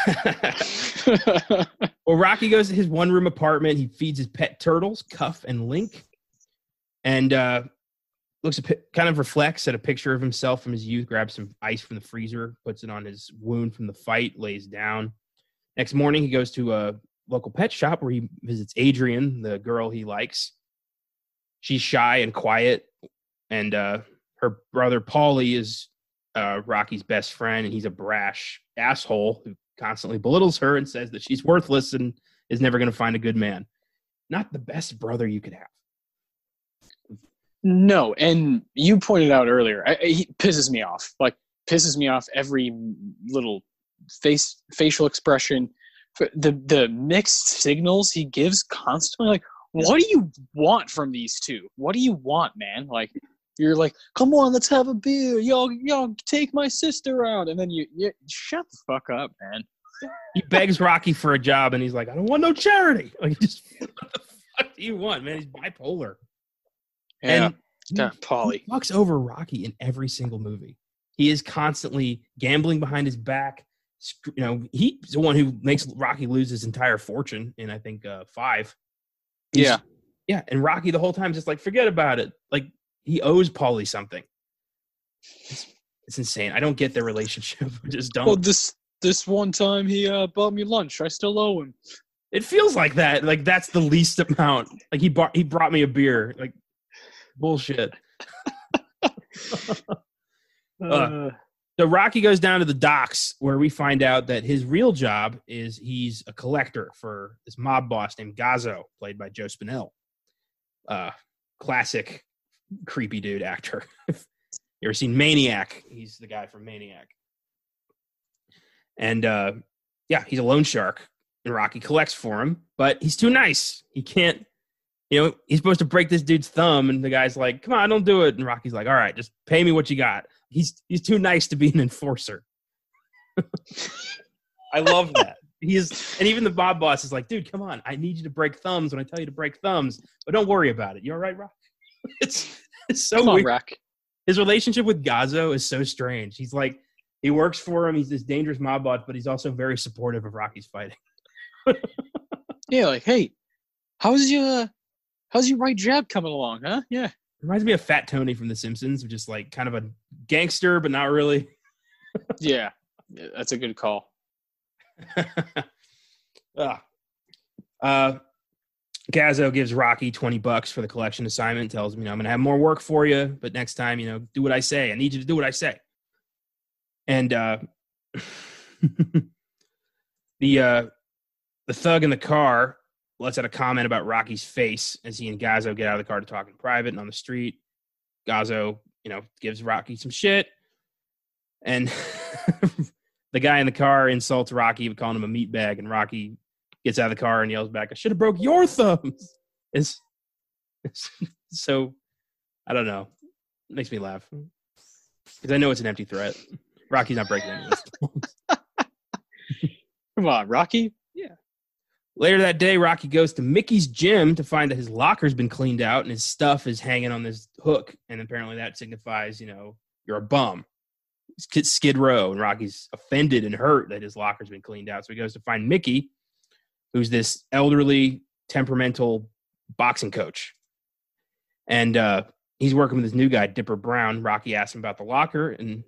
well, Rocky goes to his one room apartment. He feeds his pet turtles, Cuff and Link, and uh, looks kind of reflects at a picture of himself from his youth. Grabs some ice from the freezer, puts it on his wound from the fight, lays down. Next morning, he goes to a local pet shop where he visits Adrian, the girl he likes. She's shy and quiet, and uh, her brother Paulie is uh, Rocky's best friend, and he's a brash asshole who constantly belittles her and says that she's worthless and is never going to find a good man. Not the best brother you could have. no, and you pointed out earlier, I, he pisses me off. Like pisses me off every little face facial expression, the the mixed signals he gives constantly. Like, what do you want from these two? What do you want, man? Like, you're like, come on, let's have a beer. Y'all, y'all take my sister out, and then you, you shut the fuck up, man. He begs Rocky for a job, and he's like, "I don't want no charity." Like, just what the fuck do you want, man? He's bipolar. And God, he Paulie. fucks over Rocky in every single movie. He is constantly gambling behind his back. You know, he's the one who makes Rocky lose his entire fortune in I think uh, five. He's- Yeah. yeah, and Rocky the whole time just like forget about it. Like he owes Paulie something. It's, it's insane. I don't get their relationship. I just don't. Well, this this one time he uh, bought me lunch. I still owe him. It feels like that. Like that's the least amount. Like he bought he brought me a beer. Like bullshit. Uh, So Rocky goes down to the docks where we find out that his real job is he's a collector for this mob boss named Gazzo, played by Joe Spinell. Uh classic creepy dude actor. you ever seen Maniac? He's the guy from Maniac. And uh yeah, he's a loan shark and Rocky collects for him, but he's too nice. He can't you know, he's supposed to break this dude's thumb, and the guy's like, "Come on, don't do it." And Rocky's like, "All right, just pay me what you got." He's he's too nice to be an enforcer. I love that. He is, and even the Bob boss is like, "Dude, come on, I need you to break thumbs when I tell you to break thumbs, but don't worry about it. You're all right, Rock?" It's it's so Come on, weird. Rack. His relationship with Gazzo is so strange. He's like, he works for him. He's this dangerous mob boss, but he's also very supportive of Rocky's fighting. Yeah, like, hey, how's your how's your right jab coming along, huh? Yeah. Reminds me of Fat Tony from The Simpsons, which is like kind of a gangster, but not really. Yeah. Yeah, That's a good call. Ah. uh, Gazzo gives Rocky 20 bucks for the collection assignment, tells him, you know, I'm going to have more work for you, but next time, you know, do what I say. I need you to do what I say. And uh, the uh, the thug in the car lets out a comment about Rocky's face as he and Gazzo get out of the car to talk in private and on the street. Gazzo, you know, gives Rocky some shit. And the guy in the car insults Rocky, calling him a meatbag, and Rocky gets out of the car and yells back, "I should have broke your thumbs." It's, it's so I don't know. It makes me laugh because I know it's an empty threat. Rocky's not breaking any of his thumbs. Come on, Rocky. Yeah. Later that day, Rocky goes to Mickey's gym to find that his locker's been cleaned out and his stuff is hanging on this hook, and apparently that signifies, you know, you're a bum. Skid, Skid Row, and Rocky's offended and hurt that his locker's been cleaned out. So he goes to find Mickey, who's this elderly, temperamental boxing coach, and uh, he's working with this new guy, Dipper Brown. Rocky asks him about the locker, and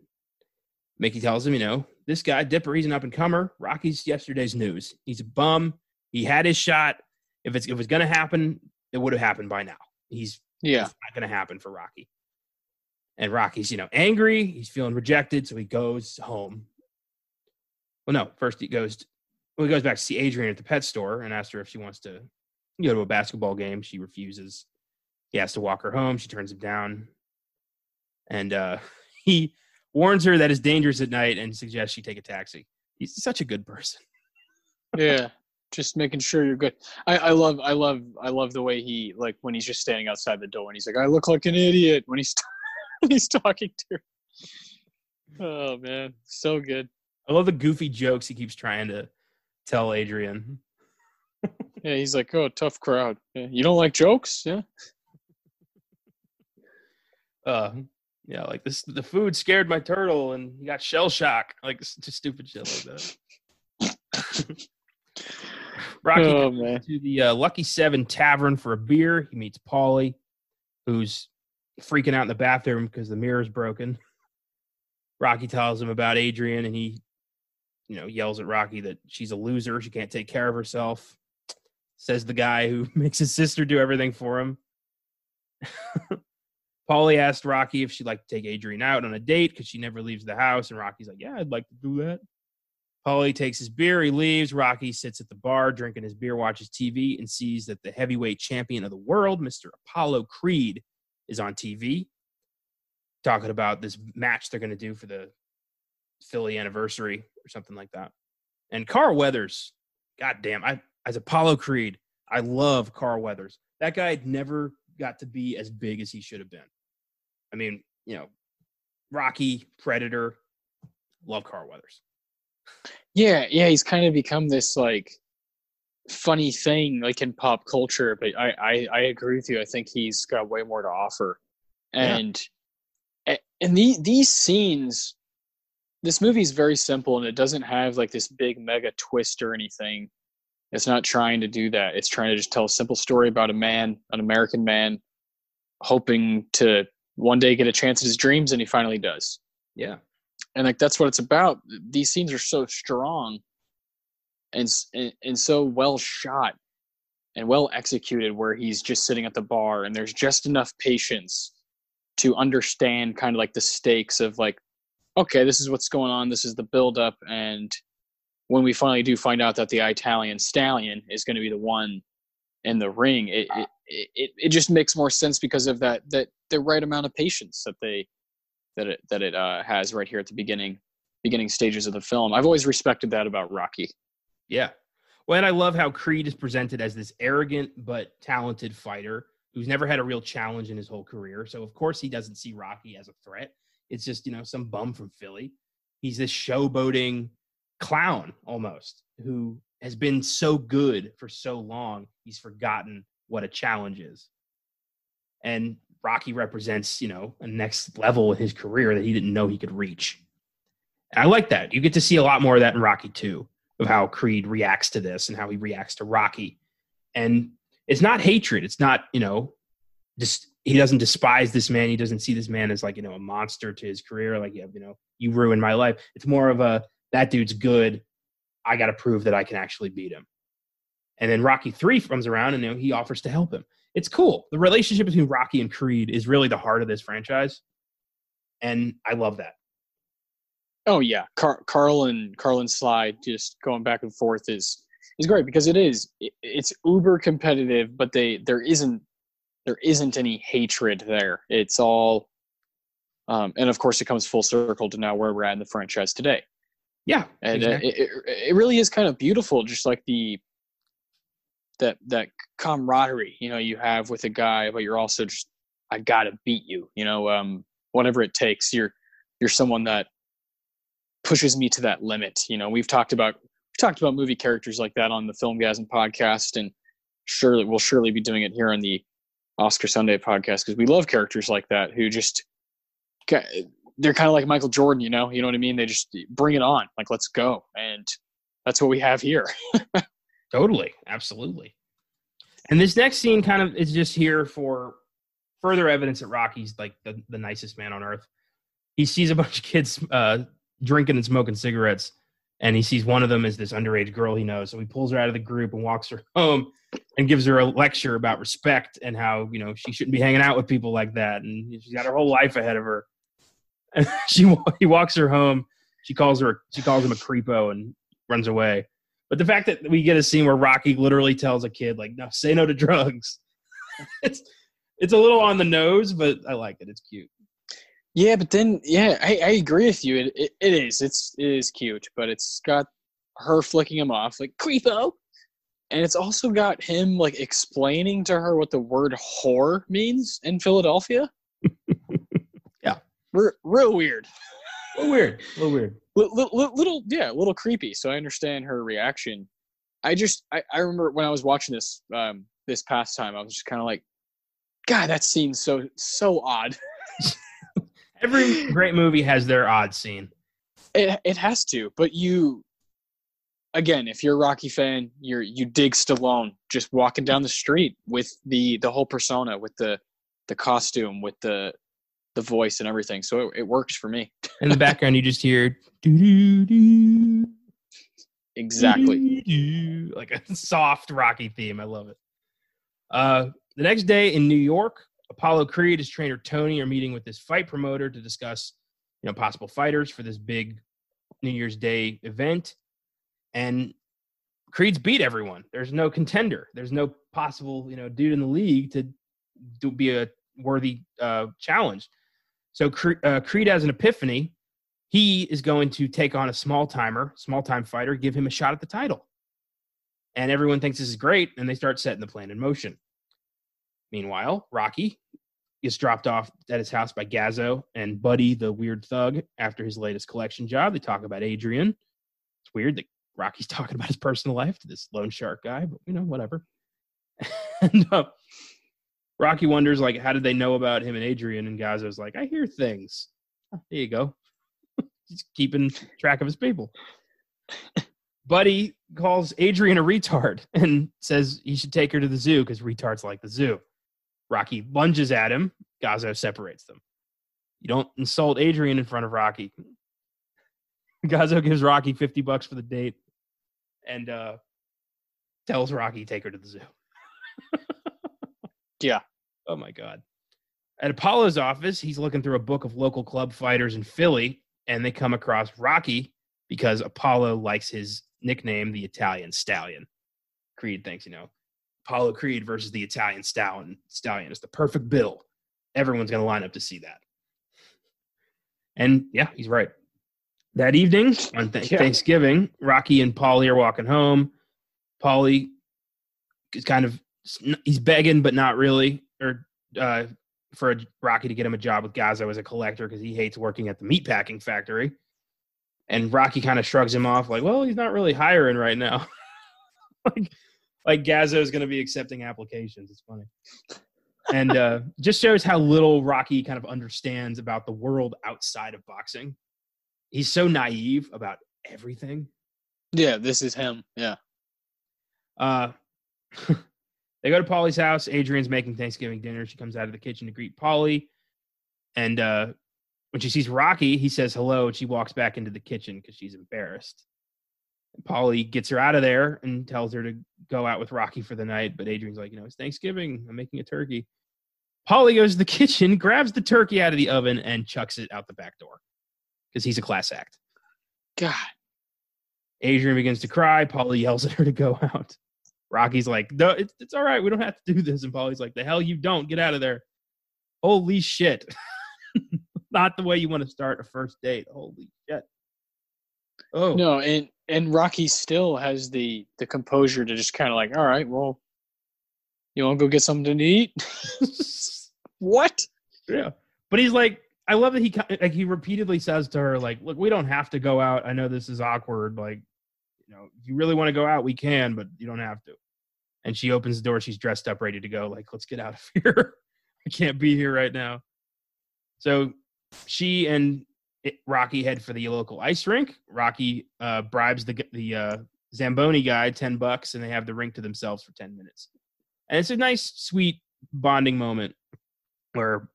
Mickey tells him, you know, this guy Dipper, he's an up and comer. Rocky's yesterday's news. He's a bum. He had his shot. If it's if it's gonna happen, it would have happened by now. He's Yeah. it's not gonna happen for Rocky. And Rocky's, you know, angry. He's feeling rejected, so he goes home. Well, no, first he goes well, he goes back to see Adrian at the pet store and asks her if she wants to go to a basketball game. She refuses. He has to walk her home. She turns him down. And uh, he warns her that it's dangerous at night and suggests she take a taxi. He's such a good person. yeah, just making sure you're good. I, I love, I love, I love the way he like when he's just standing outside the door and he's like, "I look like an idiot" when he's when he's talking to her. Oh man, so good. I love the goofy jokes he keeps trying to tell Adrian. yeah, he's like, "Oh, tough crowd. Yeah. You don't like jokes, yeah." Uh, yeah, like this. The food scared my turtle, and he got shell shock. Like just stupid shit like that. Rocky oh, goes to the uh, Lucky Seven Tavern for a beer. He meets Paulie, who's freaking out in the bathroom because the mirror's broken. Rocky tells him about Adrian, and he, you know, yells at Rocky that she's a loser. She can't take care of herself. Says the guy who makes his sister do everything for him. Paulie asked Rocky if she'd like to take Adrian out on a date because she never leaves the house, and Rocky's like, "Yeah, I'd like to do that." Paulie takes his beer, he leaves. Rocky sits at the bar drinking his beer, watches TV, and sees that the heavyweight champion of the world, Mr. Apollo Creed, is on TV talking about this match they're going to do for the Philly anniversary or something like that. And Carl Weathers, goddamn, I as Apollo Creed, I love Carl Weathers. That guy never got to be as big as he should have been. I mean, you know, Rocky, Predator, love Carl Weathers. Yeah, yeah, he's kind of become this like funny thing like in pop culture, but I I, I agree with you. I think he's got way more to offer. And yeah. and the, these scenes this movie is very simple and it doesn't have like this big mega twist or anything. It's not trying to do that. It's trying to just tell a simple story about a man, an American man, hoping to one day get a chance at his dreams, and he finally does. Yeah and like that's what it's about these scenes are so strong and and, and so well shot and well executed where he's just sitting at the bar and there's just enough patience to understand kind of like the stakes of like okay this is what's going on this is the buildup. and when we finally do find out that the italian stallion is going to be the one in the ring it, it it, it just makes more sense because of that that the right amount of patience that they that it that it uh, has right here at the beginning beginning stages of the film. I've always respected that about Rocky. Yeah. Well, and I love how Creed is presented as this arrogant but talented fighter who's never had a real challenge in his whole career. So of course he doesn't see Rocky as a threat. It's just, you know, some bum from Philly. He's this showboating clown almost who has been so good for so long, he's forgotten what a challenge is. And Rocky represents, you know, a next level in his career that he didn't know he could reach. And I like that. You get to see a lot more of that in Rocky 2 of how Creed reacts to this and how he reacts to Rocky. And it's not hatred. It's not, you know, just he doesn't despise this man. He doesn't see this man as like, you know, a monster to his career. Like, you know, you ruined my life. It's more of a that dude's good. I got to prove that I can actually beat him. And then Rocky 3 comes around and you know, he offers to help him it's cool. The relationship between Rocky and Creed is really the heart of this franchise, and I love that. Oh yeah, Car- Carl and Carl and Sly just going back and forth is is great because it is it's uber competitive, but they there isn't there isn't any hatred there. It's all, um, and of course, it comes full circle to now where we're at in the franchise today. Yeah, and uh, exactly. uh, it, it really is kind of beautiful, just like the that that camaraderie you know you have with a guy but you're also just i gotta beat you you know um whatever it takes you're you're someone that pushes me to that limit you know we've talked about we've talked about movie characters like that on the filmgazm podcast and surely we'll surely be doing it here on the oscar sunday podcast because we love characters like that who just they're kind of like michael jordan you know? You know what i mean? They just bring it on. Like let's go. And that's what we have here. Totally, absolutely. And this next scene kind of is just here for further evidence that Rocky's like the, the nicest man on earth. He sees a bunch of kids uh, drinking and smoking cigarettes, and he sees one of them is this underage girl he knows. So he pulls her out of the group and walks her home and gives her a lecture about respect and how you know she shouldn't be hanging out with people like that, and she's got her whole life ahead of her. And she he walks her home. She calls her she calls him a creepo and runs away. But the fact that we get a scene where Rocky literally tells a kid, like, no, say no to drugs. it's it's a little on the nose, but I like it. It's cute. Yeah, but then yeah, I, I agree with you. It, it it is. It's it is cute, but it's got her flicking him off like creepo, and it's also got him like explaining to her what the word whore means in Philadelphia. yeah, R- real weird. A little weird. A little weird. Little, little, yeah, a little creepy. So I understand her reaction. I just, I, I remember when I was watching this um, this past time, I was just kind of like, God, that scene's so so odd. Every great movie has their odd scene. It it has to, but you again, if you're a Rocky fan, you're you dig Stallone just walking down the street with the the whole persona, with the the costume, with the the voice and everything. So it, it works for me. In the background, you just hear doo doo doo. Exactly. Doo-doo-doo. Like a soft Rocky theme. I love it. Uh, the next day in New York, Apollo Creed, his trainer Tony, are meeting with this fight promoter to discuss, you know, possible fighters for this big New Year's Day event. And Creed's beat everyone. There's no contender. There's no possible, you know, dude in the league to be a worthy uh, challenge. So Cre- uh, Creed has an epiphany. He is going to take on a small timer, small time fighter, give him a shot at the title. And everyone thinks this is great, and they start setting the plan in motion. Meanwhile, Rocky gets dropped off at his house by Gazzo and Buddy, the weird thug, after his latest collection job. They talk about Adrian. It's weird that Rocky's talking about his personal life to this loan shark guy, but you know, whatever. and uh, Rocky wonders, like, how did they know about him and Adrian? And Gazzo's like, I hear things. Oh, there you go. He's keeping track of his people. Buddy calls Adrian a retard and says he should take her to the zoo because retards like the zoo. Rocky lunges at him. Gazzo separates them. You don't insult Adrian in front of Rocky. Gazzo gives Rocky 50 bucks for the date and uh, tells Rocky take her to the zoo. Yeah. Oh my God. At Apollo's office, he's looking through a book of local club fighters in Philly, and they come across Rocky because Apollo likes his nickname, the Italian Stallion. Creed thinks, you know, Apollo Creed versus the Italian Stallion. Stallion is the perfect bill. Everyone's going to line up to see that. And yeah, he's right. That evening on th- Yeah. Thanksgiving, Rocky and Paulie are walking home. Paulie is kind of he's begging, but not really, or uh, for a, Rocky to get him a job with Gazzo as a collector because he hates working at the meatpacking factory. And Rocky kind of shrugs him off, like, "Well, he's not really hiring right now." like, like Gazzo is going to be accepting applications. It's funny, and uh, just shows how little Rocky kind of understands about the world outside of boxing. He's so naive about everything. Yeah, this is him. Yeah. Uh, they go to Paulie's house. Adrian's making Thanksgiving dinner. She comes out of the kitchen to greet Paulie. And uh, when she sees Rocky, he says hello. And she walks back into the kitchen because she's embarrassed. And Paulie gets her out of there and tells her to go out with Rocky for the night. But Adrian's like, you know, it's Thanksgiving. I'm making a turkey. Paulie goes to the kitchen, grabs the turkey out of the oven, and chucks it out the back door because he's a class act. God. Adrian begins to cry. Paulie yells at her to go out. Rocky's like, no, it's, it's all right. We don't have to do this. And Paulie's like, the hell you don't. Get out of there. Holy shit. Not the way you want to start a first date. Holy shit. Oh, No, and and Rocky still has the the composure to just kind of like, all right, well, you want to go get something to eat? what? yeah. But he's like, I love that he like he repeatedly says to her, like, look, we don't have to go out. I know this is awkward. Like, you know, if you really want to go out, we can, but you don't have to. And she opens the door. She's dressed up, ready to go. Like, let's get out of here. I can't be here right now. So she and Rocky head for the local ice rink. Rocky uh, bribes the the uh, Zamboni guy ten bucks, and they have the rink to themselves for ten minutes. And it's a nice, sweet bonding moment where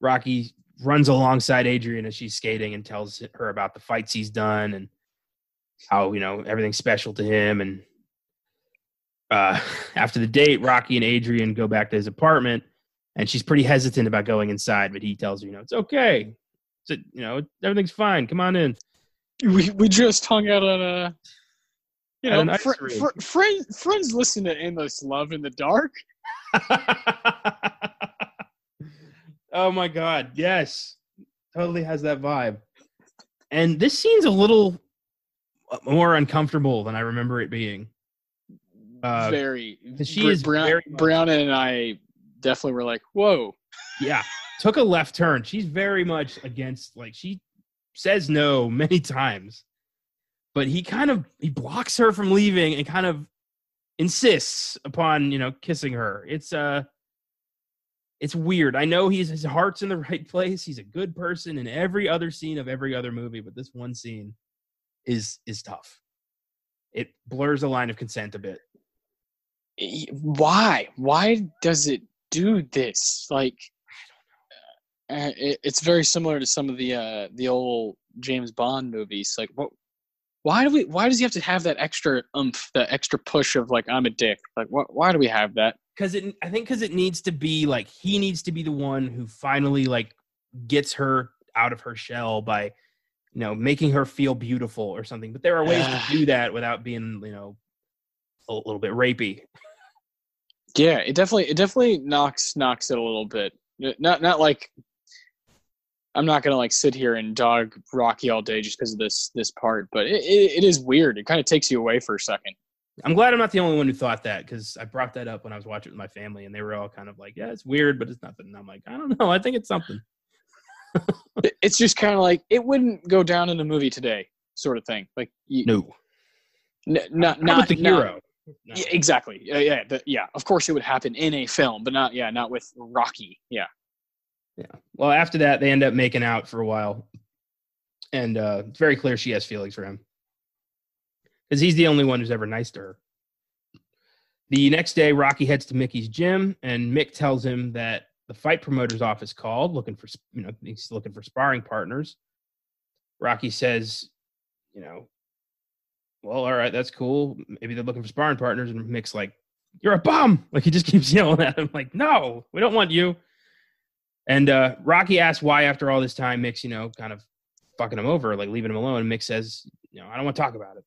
Rocky runs alongside Adrian as she's skating and tells her about the fights he's done and how you know everything's special to him. And uh, after the date, Rocky and Adrian go back to his apartment, and she's pretty hesitant about going inside, but he tells her, you know, it's okay. It's, you know, everything's fine. Come on in. We we just hung out on a. You know, fr- fr- friends friends listen to "Endless Love in the Dark." oh my god, yes. Totally has that vibe. And this scene's a little uh, more uncomfortable than I remember it being. Uh, very. she Br- is Brown, very much- Brianna and I definitely were like, "Whoa." yeah, took a left turn. She's very much against like she says no many times. But he kind of he blocks her from leaving and kind of insists upon, you know, kissing her. It's uh it's weird. I know he's his heart's in the right place. He's a good person in every other scene of every other movie, but this one scene is is tough. It blurs the line of consent a bit. Why? Why does it do this? Like, uh, it, it's very similar to some of the uh, the old James Bond movies. Like, what? Why do we? Why does he have to have that extra umph, that extra push of like I'm a dick? Like, what? Why do we have that? Because it i think because it needs to be like he needs to be the one who finally like gets her out of her shell by you know making her feel beautiful or something but there are ways to do that without being you know a little bit rapey Yeah, it definitely it definitely knocks knocks it a little bit. Not not like I'm not gonna like sit here and dog Rocky all day just because of this this part, but it, it, it is weird. It kind of takes you away for a second. I'm glad i'm not the only one who thought that because i brought that up when i was watching it with my family and they were all kind of like yeah it's weird but it's nothing and i'm like i don't know i think it's something It's just kind of like it wouldn't go down in a movie today, sort of thing. Like you, no n- not not, not with the not- hero No. Yeah, exactly. Uh, yeah, the, yeah. Of course, it would happen in a film, but not yeah, not with Rocky. Yeah, yeah. Well, after that, they end up making out for a while, and uh, it's very clear she has feelings for him because he's the only one who's ever nice to her. The next day, Rocky heads to Mickey's gym, and Mick tells him that the fight promoter's office called, looking for you know he's looking for sparring partners. Rocky says, you know, well, all right, that's cool. Maybe they're looking for sparring partners, and Mick's like, "You're a bum!" Like he just keeps yelling at him, like, "No, we don't want you." And uh, Rocky asks why, after all this time, Mick's, you know, kind of fucking him over, like leaving him alone. And Mick says, you know, I don't want to talk about it.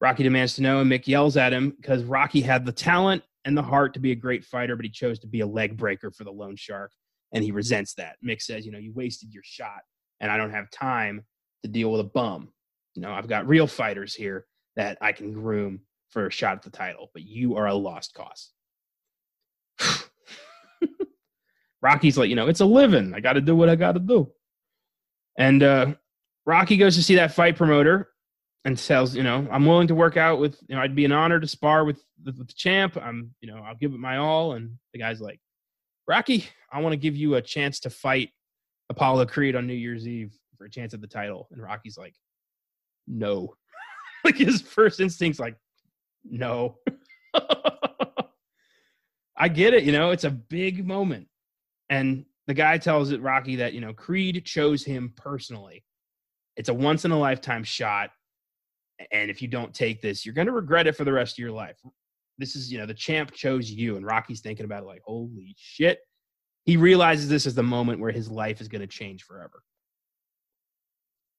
Rocky demands to know, and Mick yells at him because Rocky had the talent and the heart to be a great fighter, but he chose to be a leg breaker for the loan shark. And he resents that. Mick says, you know, you wasted your shot, and I don't have time to deal with a bum. You know, I've got real fighters here that I can groom for a shot at the title, but you are a lost cause. Rocky's like, you know, it's a living. I got to do what I got to do. And uh, Rocky goes to see that fight promoter and tells, you know, I'm willing to work out with, you know, I'd be an honor to spar with the, with the champ. I'm, you know, I'll give it my all. And the guy's like, Rocky, I want to give you a chance to fight Apollo Creed on New Year's Eve for a chance at the title. And Rocky's like, no. like his first instinct's like, no. I get it, you know, it's a big moment. And the guy tells it Rocky that, you know, Creed chose him personally. It's a once in a lifetime shot. And if you don't take this, you're going to regret it for the rest of your life. This is, you know, the champ chose you. And Rocky's thinking about it like, holy shit. He realizes this is the moment where his life is going to change forever.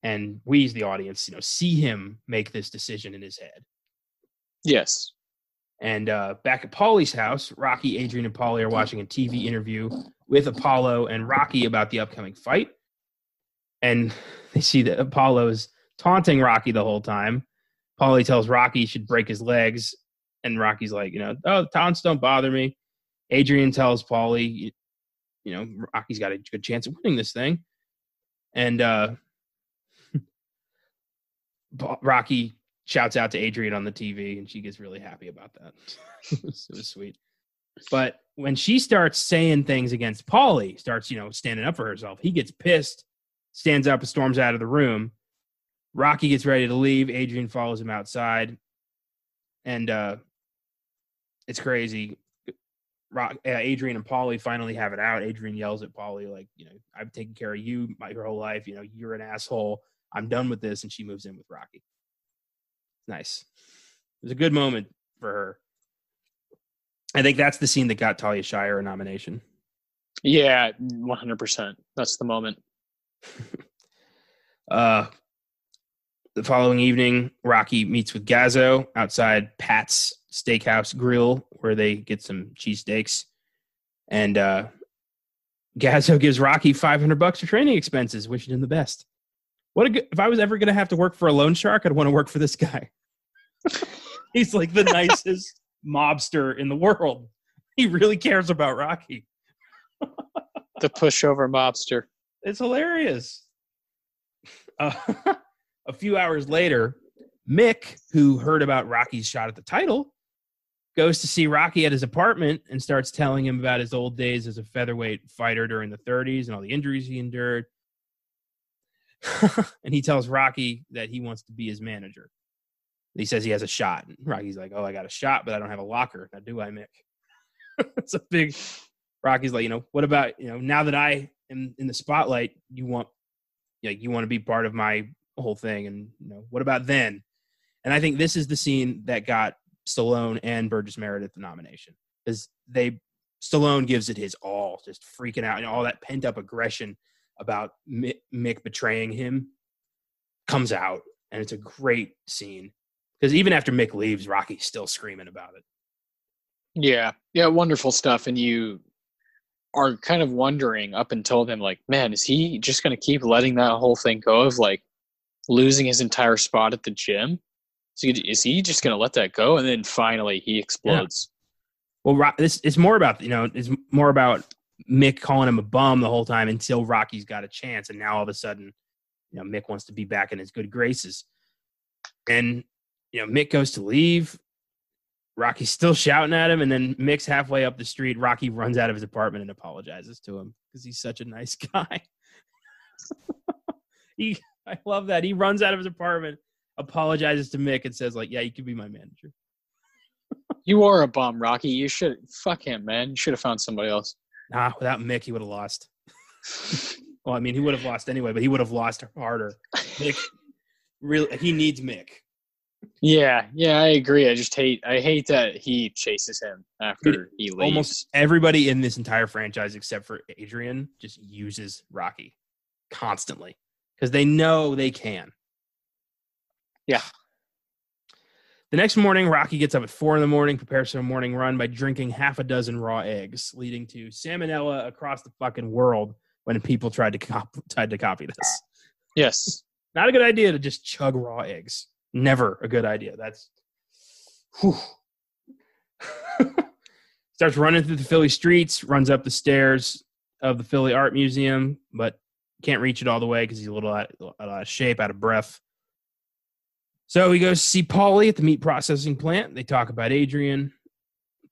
And we, as the audience, you know, see him make this decision in his head. Yes. And uh, back at Paulie's house, Rocky, Adrian, and Paulie are watching a TV interview with Apollo and Rocky about the upcoming fight. And they see that Apollo is taunting Rocky the whole time. Paulie tells Rocky he should break his legs. And Rocky's like, you know, oh, taunts don't bother me. Adrian tells Paulie, you, you know, Rocky's got a good chance of winning this thing. And uh, Rocky shouts out to Adrian on the TV, and she gets really happy about that. was sweet. But when she starts saying things against Paulie, starts you know standing up for herself, he gets pissed, stands up, and storms out of the room. Rocky gets ready to leave. Adrian follows him outside, and uh, it's crazy. Rock, uh, Adrian and Paulie finally have it out. Adrian yells at Paulie, like, you know, I've taken care of you my your whole life. You know, you're an asshole. I'm done with this, and she moves in with Rocky. Nice. It was a good moment for her. I think that's the scene that got Talia Shire a nomination. Yeah, 100%. That's the moment. Uh, the following evening, Rocky meets with Gazzo outside Pat's Steakhouse Grill, where they get some cheesesteaks. And uh, Gazzo gives Rocky 500 bucks for training expenses, wishing him the best. What a good, if I was ever going to have to work for a loan shark, I'd want to work for this guy. He's like the nicest mobster in the world. He really cares about Rocky. the pushover mobster. It's hilarious. Uh, a few hours later, Mick, who heard about Rocky's shot at the title, goes to see Rocky at his apartment and starts telling him about his old days as a featherweight fighter during the 30s and all the injuries he endured. and he tells Rocky that he wants to be his manager. He says he has a shot. And Rocky's like, "Oh, I got a shot, but I don't have a locker. Now, do I, Mick?" it's a big. Rocky's like, you know, what about you know now that I am in the spotlight, you want, yeah, you want to be part of my whole thing, and you know, what about then? And I think this is the scene that got Stallone and Burgess Meredith the nomination because they Stallone gives it his all, just freaking out, and all that pent up aggression about Mick betraying him comes out, and it's a great scene because even after Mick leaves, Rocky's still screaming about it. Yeah, yeah, wonderful stuff, and you are kind of wondering up until then, like, man, is he just going to keep letting that whole thing go of like losing his entire spot at the gym? So is he just going to let that go? And then finally he explodes. Yeah. Well, this it's more about you know it's more about Mick calling him a bum the whole time until Rocky's got a chance, and now all of a sudden, you know, Mick wants to be back in his good graces, and you know Mick goes to leave. Rocky's still shouting at him, and then Mick's halfway up the street. Rocky runs out of his apartment and apologizes to him because he's such a nice guy. he, I love that he runs out of his apartment apologizes to Mick and says like, "Yeah, you can be my manager." you are a bum, Rocky. You should fuck him, man. You should have found somebody else. Nah, without Mick, he would have lost. well, I mean, he would have lost anyway, but he would have lost harder. Mick, really, he needs Mick. Yeah, yeah, I agree. I just hate, I hate that he chases him after he leaves. Almost everybody in this entire franchise, except for Adrian, just uses Rocky constantly because they know they can. Yeah. The next morning, Rocky gets up at four in the morning, prepares for a morning run by drinking half a dozen raw eggs, leading to salmonella across the fucking world when people tried to cop- tried to copy this. Yes. Not a good idea to just chug raw eggs. Never a good idea. That's starts running through the Philly streets, runs up the stairs of the Philly Art Museum, but can't reach it all the way because he's a little out, out of shape, out of breath. So he goes to see Paulie at the meat processing plant. They talk about Adrian.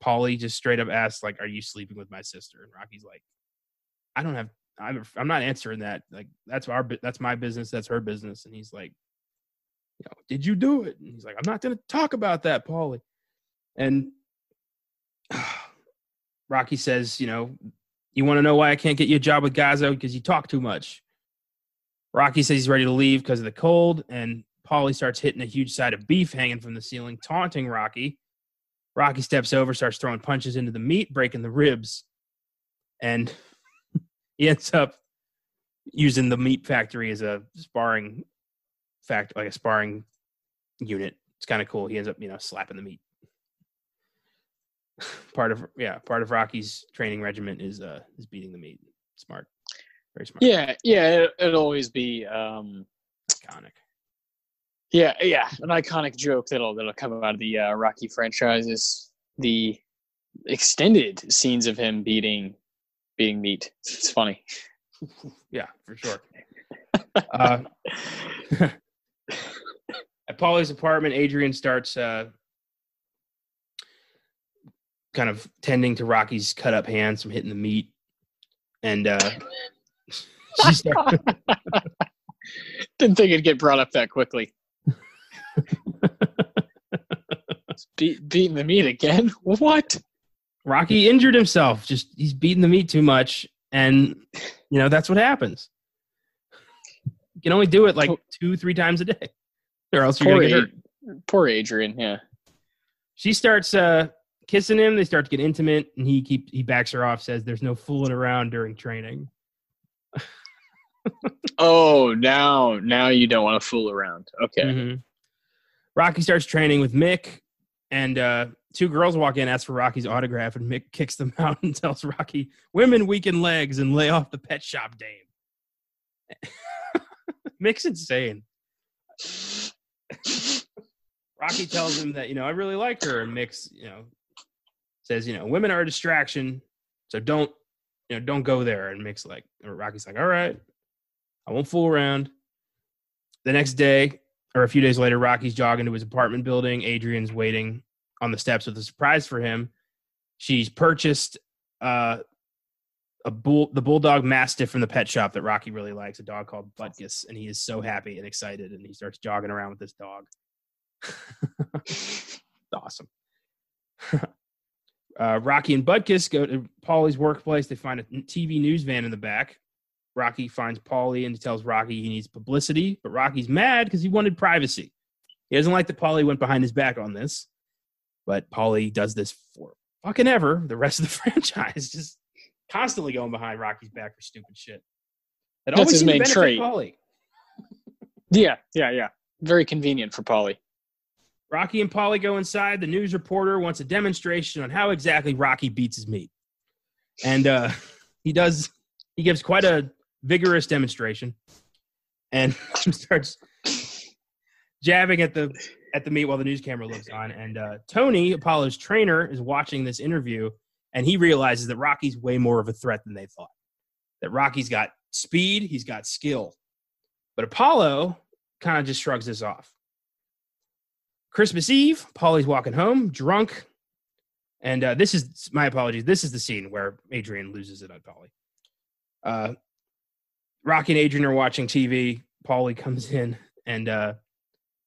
Paulie just straight up asks, like, "Are you sleeping with my sister?" And Rocky's like, "I don't have. I'm, I'm not answering that. Like, that's our. That's my business. That's her business." And he's like, "You know, did you do it?" And he's like, "I'm not going to talk about that, Paulie." And Rocky says, "You know, you want to know why I can't get you a job with Gazzo because you talk too much." Rocky says he's ready to leave because of the cold, and Paulie starts hitting a huge side of beef hanging from the ceiling, taunting Rocky. Rocky steps over, starts throwing punches into the meat, breaking the ribs. And he ends up using the meat factory as a sparring fact like a sparring unit. It's kind of cool. He ends up, you know, slapping the meat. part of yeah, part of Rocky's training regimen is uh is beating the meat. Smart. Very smart. Yeah, yeah, it, it'll always be um iconic. Yeah, yeah, an iconic joke that'll that'll come out of the uh, Rocky franchise is the extended scenes of him beating beating meat. It's funny. yeah, for sure. uh, at Paulie's apartment, Adrian starts uh, kind of tending to Rocky's cut up hands from hitting the meat, and uh, she starts. Didn't think it'd get brought up that quickly. Be- beating the meat again? What? Rocky injured himself. Just he's beating the meat too much, and you know that's what happens. You can only do it like two, three times a day, or else you're gonna get hurt. Poor Adrian. Yeah. She starts uh, kissing him. They start to get intimate, and he keep he backs her off. Says, "There's no fooling around during training." oh, now now you don't want to fool around. Okay. Mhm. Rocky starts training with Mick, and uh, two girls walk in, ask for Rocky's autograph, and Mick kicks them out and tells Rocky, "Women weaken legs and lay off the pet shop dame." Mick's insane. Rocky tells him that you know I really like her, and Mick's you know says you know women are a distraction, so don't you know don't go there. And Mick's like, Rocky's like, all right, I won't fool around. The next day, or a few days later, Rocky's jogging to his apartment building. Adrian's waiting on the steps with a surprise for him. She's purchased uh, a bull, the bulldog mastiff from the pet shop that Rocky really likes, a dog called Butkus, and he is so happy and excited, and he starts jogging around with this dog. Awesome. uh, Rocky and Butkus go to Paulie's workplace. They find a TV news van in the back. Rocky finds Paulie and he tells Rocky he needs publicity, but Rocky's mad because he wanted privacy. He doesn't like that Paulie went behind his back on this, but Paulie does this for fucking ever. The rest of the franchise just constantly going behind Rocky's back for stupid shit. That That's always his main trait. Paulie. Yeah, yeah, yeah. Very convenient for Paulie. Rocky and Paulie go inside. The news reporter wants a demonstration on how exactly Rocky beats his meat. And uh, he does, he gives quite a vigorous demonstration and starts jabbing at the at the meat while the news camera looks on. And uh, Tony, Apollo's trainer, is watching this interview and he realizes that Rocky's way more of a threat than they thought. That Rocky's got speed, he's got skill. But Apollo kind of just shrugs this off. Christmas Eve, Paulie's walking home, drunk. And uh, this is my apologies. This is the scene where Adrian loses it on Paulie. Uh, Rocky and Adrian are watching TV. Polly comes in and uh,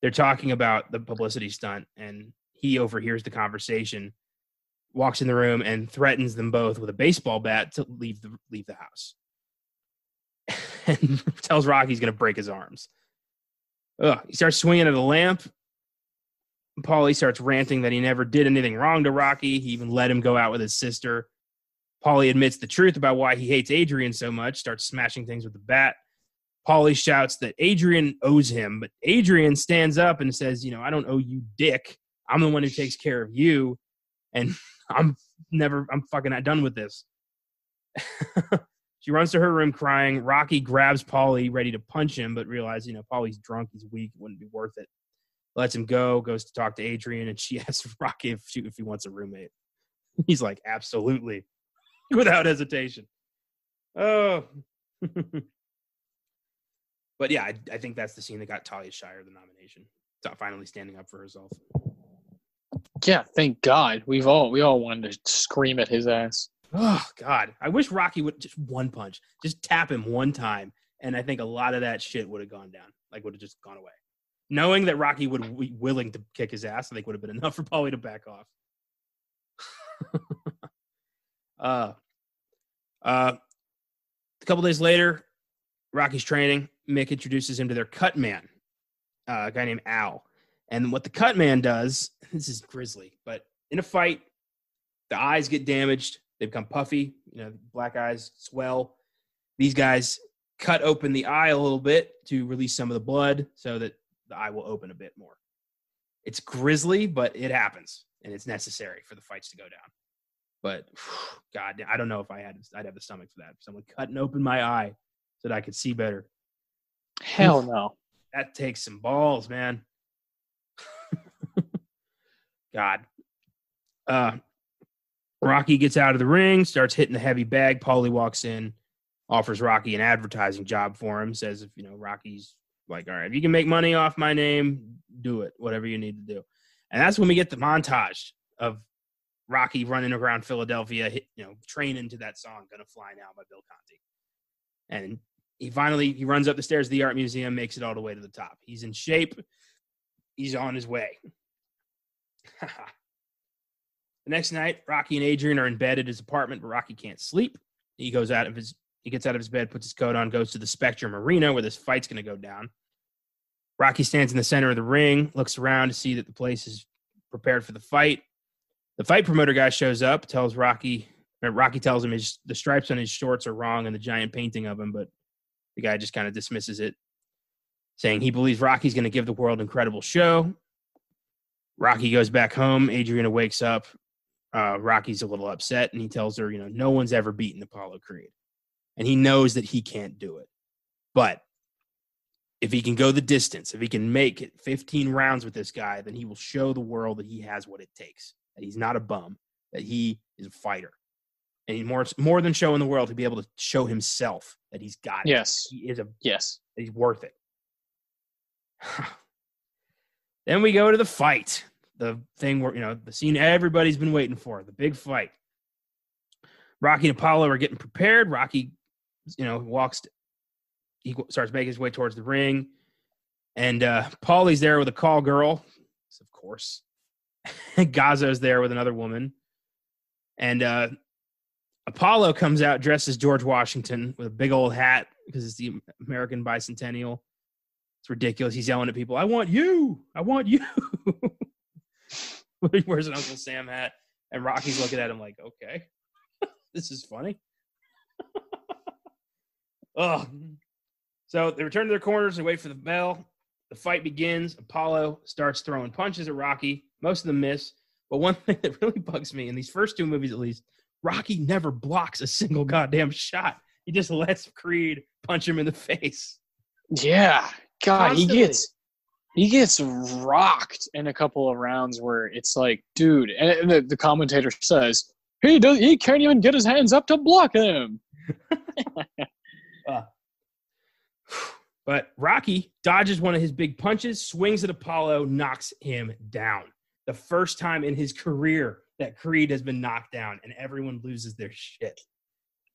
they're talking about the publicity stunt. And he overhears the conversation, walks in the room, and threatens them both with a baseball bat to leave the leave the house. and tells Rocky he's going to break his arms. Ugh. He starts swinging at a lamp. Paulie starts ranting that he never did anything wrong to Rocky. He even let him go out with his sister. Paulie admits the truth about why he hates Adrian so much, starts smashing things with the bat. Paulie shouts that Adrian owes him, but Adrian stands up and says, You know, I don't owe you dick. I'm the one who takes care of you. And I'm never, I'm fucking not done with this. she runs to her room crying. Rocky grabs Paulie, ready to punch him, but realizes, you know, Paulie's drunk, he's weak, it wouldn't be worth it. Lets him go, goes to talk to Adrian, and she asks Rocky if, she, if he wants a roommate. He's like, absolutely, without hesitation. Oh. but yeah, I, I think that's the scene that got Talia Shire the nomination. Finally standing up for herself. Yeah, thank God. We've all we all wanted to scream at his ass. Oh God, I wish Rocky would just one punch, just tap him one time, and I think a lot of that shit would have gone down, like would have just gone away. Knowing that Rocky would be willing to kick his ass, I think would have been enough for Paulie to back off. uh, uh, a couple days later, Rocky's training. Mick introduces him to their cut man, uh, a guy named Al. And what the cut man does, this is grisly, but in a fight, the eyes get damaged. They become puffy, you know, black eyes swell. These guys cut open the eye a little bit to release some of the blood so that the eye will open a bit more. It's grisly, but it happens and it's necessary for the fights to go down. But God, I don't know if I had I'd have the stomach for that. Someone cutting open my eye so that I could see better. Hell no. That takes some balls, man. God. Uh Rocky gets out of the ring, starts hitting the heavy bag. Paulie walks in, offers Rocky an advertising job for him, says if you know Rocky's like, all right, if you can make money off my name, do it, whatever you need to do. And that's when we get the montage of Rocky running around Philadelphia, hit, you know, training to that song "Gonna Fly Now" by Bill Conti. And he finally he runs up the stairs of the art museum, makes it all the way to the top. He's in shape. He's on his way. the next night, Rocky and Adrian are in bed at his apartment, but Rocky can't sleep. He goes out of his he gets out of his bed, puts his coat on, goes to the Spectrum Arena where this fight's going to go down. Rocky stands in the center of the ring, looks around to see that the place is prepared for the fight. The fight promoter guy shows up, tells Rocky, Rocky tells him his the stripes on his shorts are wrong and the giant painting of him, but The guy just kind of dismisses it, saying he believes Rocky's going to give the world an incredible show. Rocky goes back home. Adriana wakes up. Uh, Rocky's a little upset and he tells her, you know, no one's ever beaten Apollo Creed. And he knows that he can't do it. But if he can go the distance, if he can make it 15 rounds with this guy, then he will show the world that he has what it takes, that he's not a bum, that he is a fighter. And he's more, more than showing the world to be able to show himself that he's got it. Yes. He is a Yes. he's worth it. then we go to the fight, the thing where you know the scene everybody's been waiting for, the big fight. Rocky and Apollo are getting prepared. Rocky, you know, walks. He starts making his way towards the ring, and uh, Paulie's there with a call girl, of course. Gazzo's there with another woman, and uh, Apollo comes out dressed as George Washington with a big old hat because it's the American bicentennial. It's ridiculous. He's yelling at people, I want you. I want you. he wears an Uncle Sam hat. And Rocky's looking at him like, okay, this is funny. Oh. So they return to their corners and wait for the bell. The fight begins. Apollo starts throwing punches at Rocky. Most of them miss. But one thing that really bugs me in these first two movies, at least, Rocky never blocks a single goddamn shot. He just lets Creed punch him in the face. Yeah. God, Constantly. he gets he gets rocked in a couple of rounds where it's like, dude, and, and the, the commentator says he does he can't even get his hands up to block him. But Rocky dodges one of his big punches, swings at Apollo, knocks him down. The first time in his career that Creed has been knocked down, and everyone loses their shit,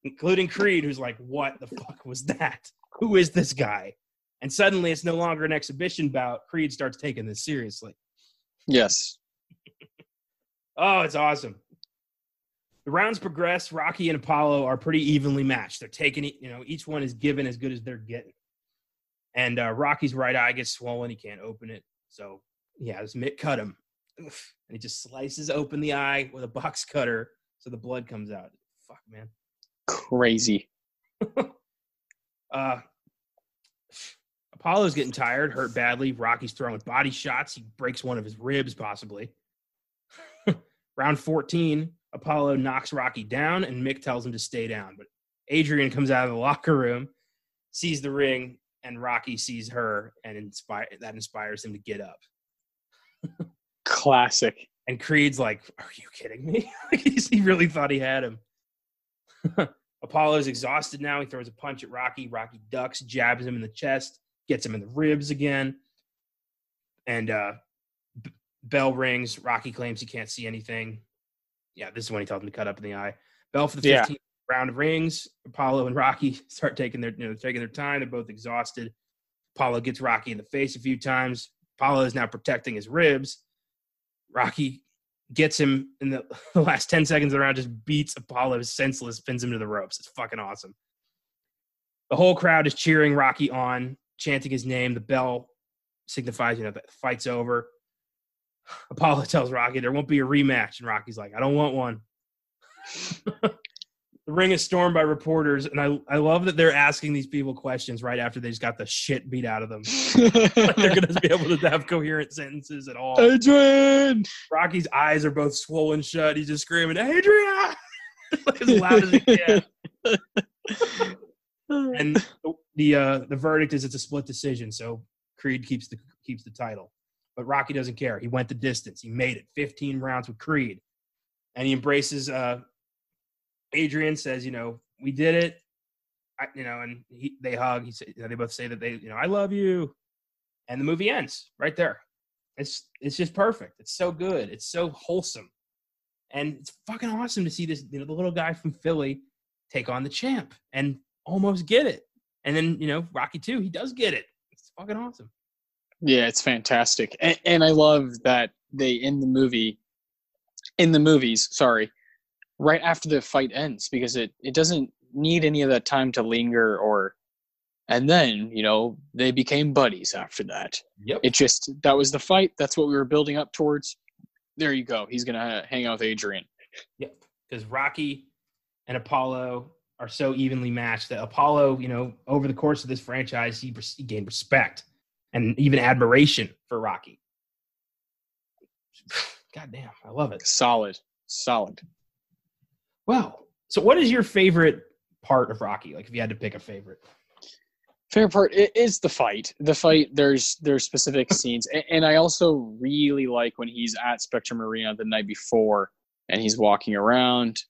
including Creed, who's like, What the fuck was that? Who is this guy? And suddenly it's no longer an exhibition bout. Creed starts taking this seriously. Yes. Oh, it's awesome. The rounds progress. Rocky and Apollo are pretty evenly matched. They're taking it, you know, each one is given as good as they're getting. And uh, Rocky's right eye gets swollen. He can't open it. So, yeah, this Mick cut him. And he just slices open the eye with a box cutter so the blood comes out. Fuck, man. Crazy. Uh, Apollo's getting tired, hurt badly. Rocky's throwing body shots. He breaks one of his ribs, possibly. Round 14, Apollo knocks Rocky down, and Mick tells him to stay down. But Adrian comes out of the locker room, sees the ring, and Rocky sees her, and inspire that inspires him to get up. Classic. And Creed's like, "Are you kidding me?" he really thought he had him. Apollo's exhausted now. He throws a punch at Rocky. Rocky ducks, jabs him in the chest, gets him in the ribs again. And uh, b- bell rings. Rocky claims he can't see anything. Yeah, this is when he tells him to cut up in the eye. Bell for the Yeah. 15th round of rings. Apollo and Rocky start taking their you know taking their time. They're both exhausted. Apollo gets Rocky in the face a few times. Apollo is now protecting his ribs. Rocky gets him in the, the last 10 seconds of the round, just beats Apollo senseless, pins him to the ropes. It's fucking awesome. The whole crowd is cheering Rocky on, chanting his name. The bell signifies, you know, that the fight's over. Apollo tells Rocky there won't be a rematch, and Rocky's like, I don't want one. The ring is stormed by reporters, and I, I love that they're asking these people questions right after they just got the shit beat out of them. Like they're going to be able to have coherent sentences at all. Adrian. Rocky's eyes are both swollen shut. He's just screaming, Adrian! like as loud as he can. And the- the uh, the verdict is it's a split decision. So Creed keeps the keeps the title, but Rocky doesn't care. He went the distance. He made it. 15 rounds with Creed, and he embraces. Uh, Adrian says, "You know, we did it." I, you know, and he, they hug. He say, you know, they both say that they, you know, I love you, and the movie ends right there. It's it's just perfect. It's so good. It's so wholesome, and it's fucking awesome to see this. You know, the little guy from Philly take on the champ and almost get it. And then you know, Rocky two, he does get it. It's fucking awesome. Yeah, it's fantastic, and, and I love that they in the movie, in the movies, sorry, right after the fight ends because it it doesn't need any of that time to linger or, and then you know they became buddies after that. Yep. It just that was the fight. That's what we were building up towards. There you go. He's gonna uh, hang out with Adrian. Yep. Because Rocky and Apollo are so evenly matched that Apollo, you know, over the course of this franchise, he, he gained respect and even admiration for Rocky. God damn, I love it. Solid, solid. Well, so what is your favorite part of Rocky? Like, if you had to pick a favorite, favorite part is the fight. The fight. There's there's specific scenes, and I also really like when he's at Spectrum Arena the night before, and he's walking around,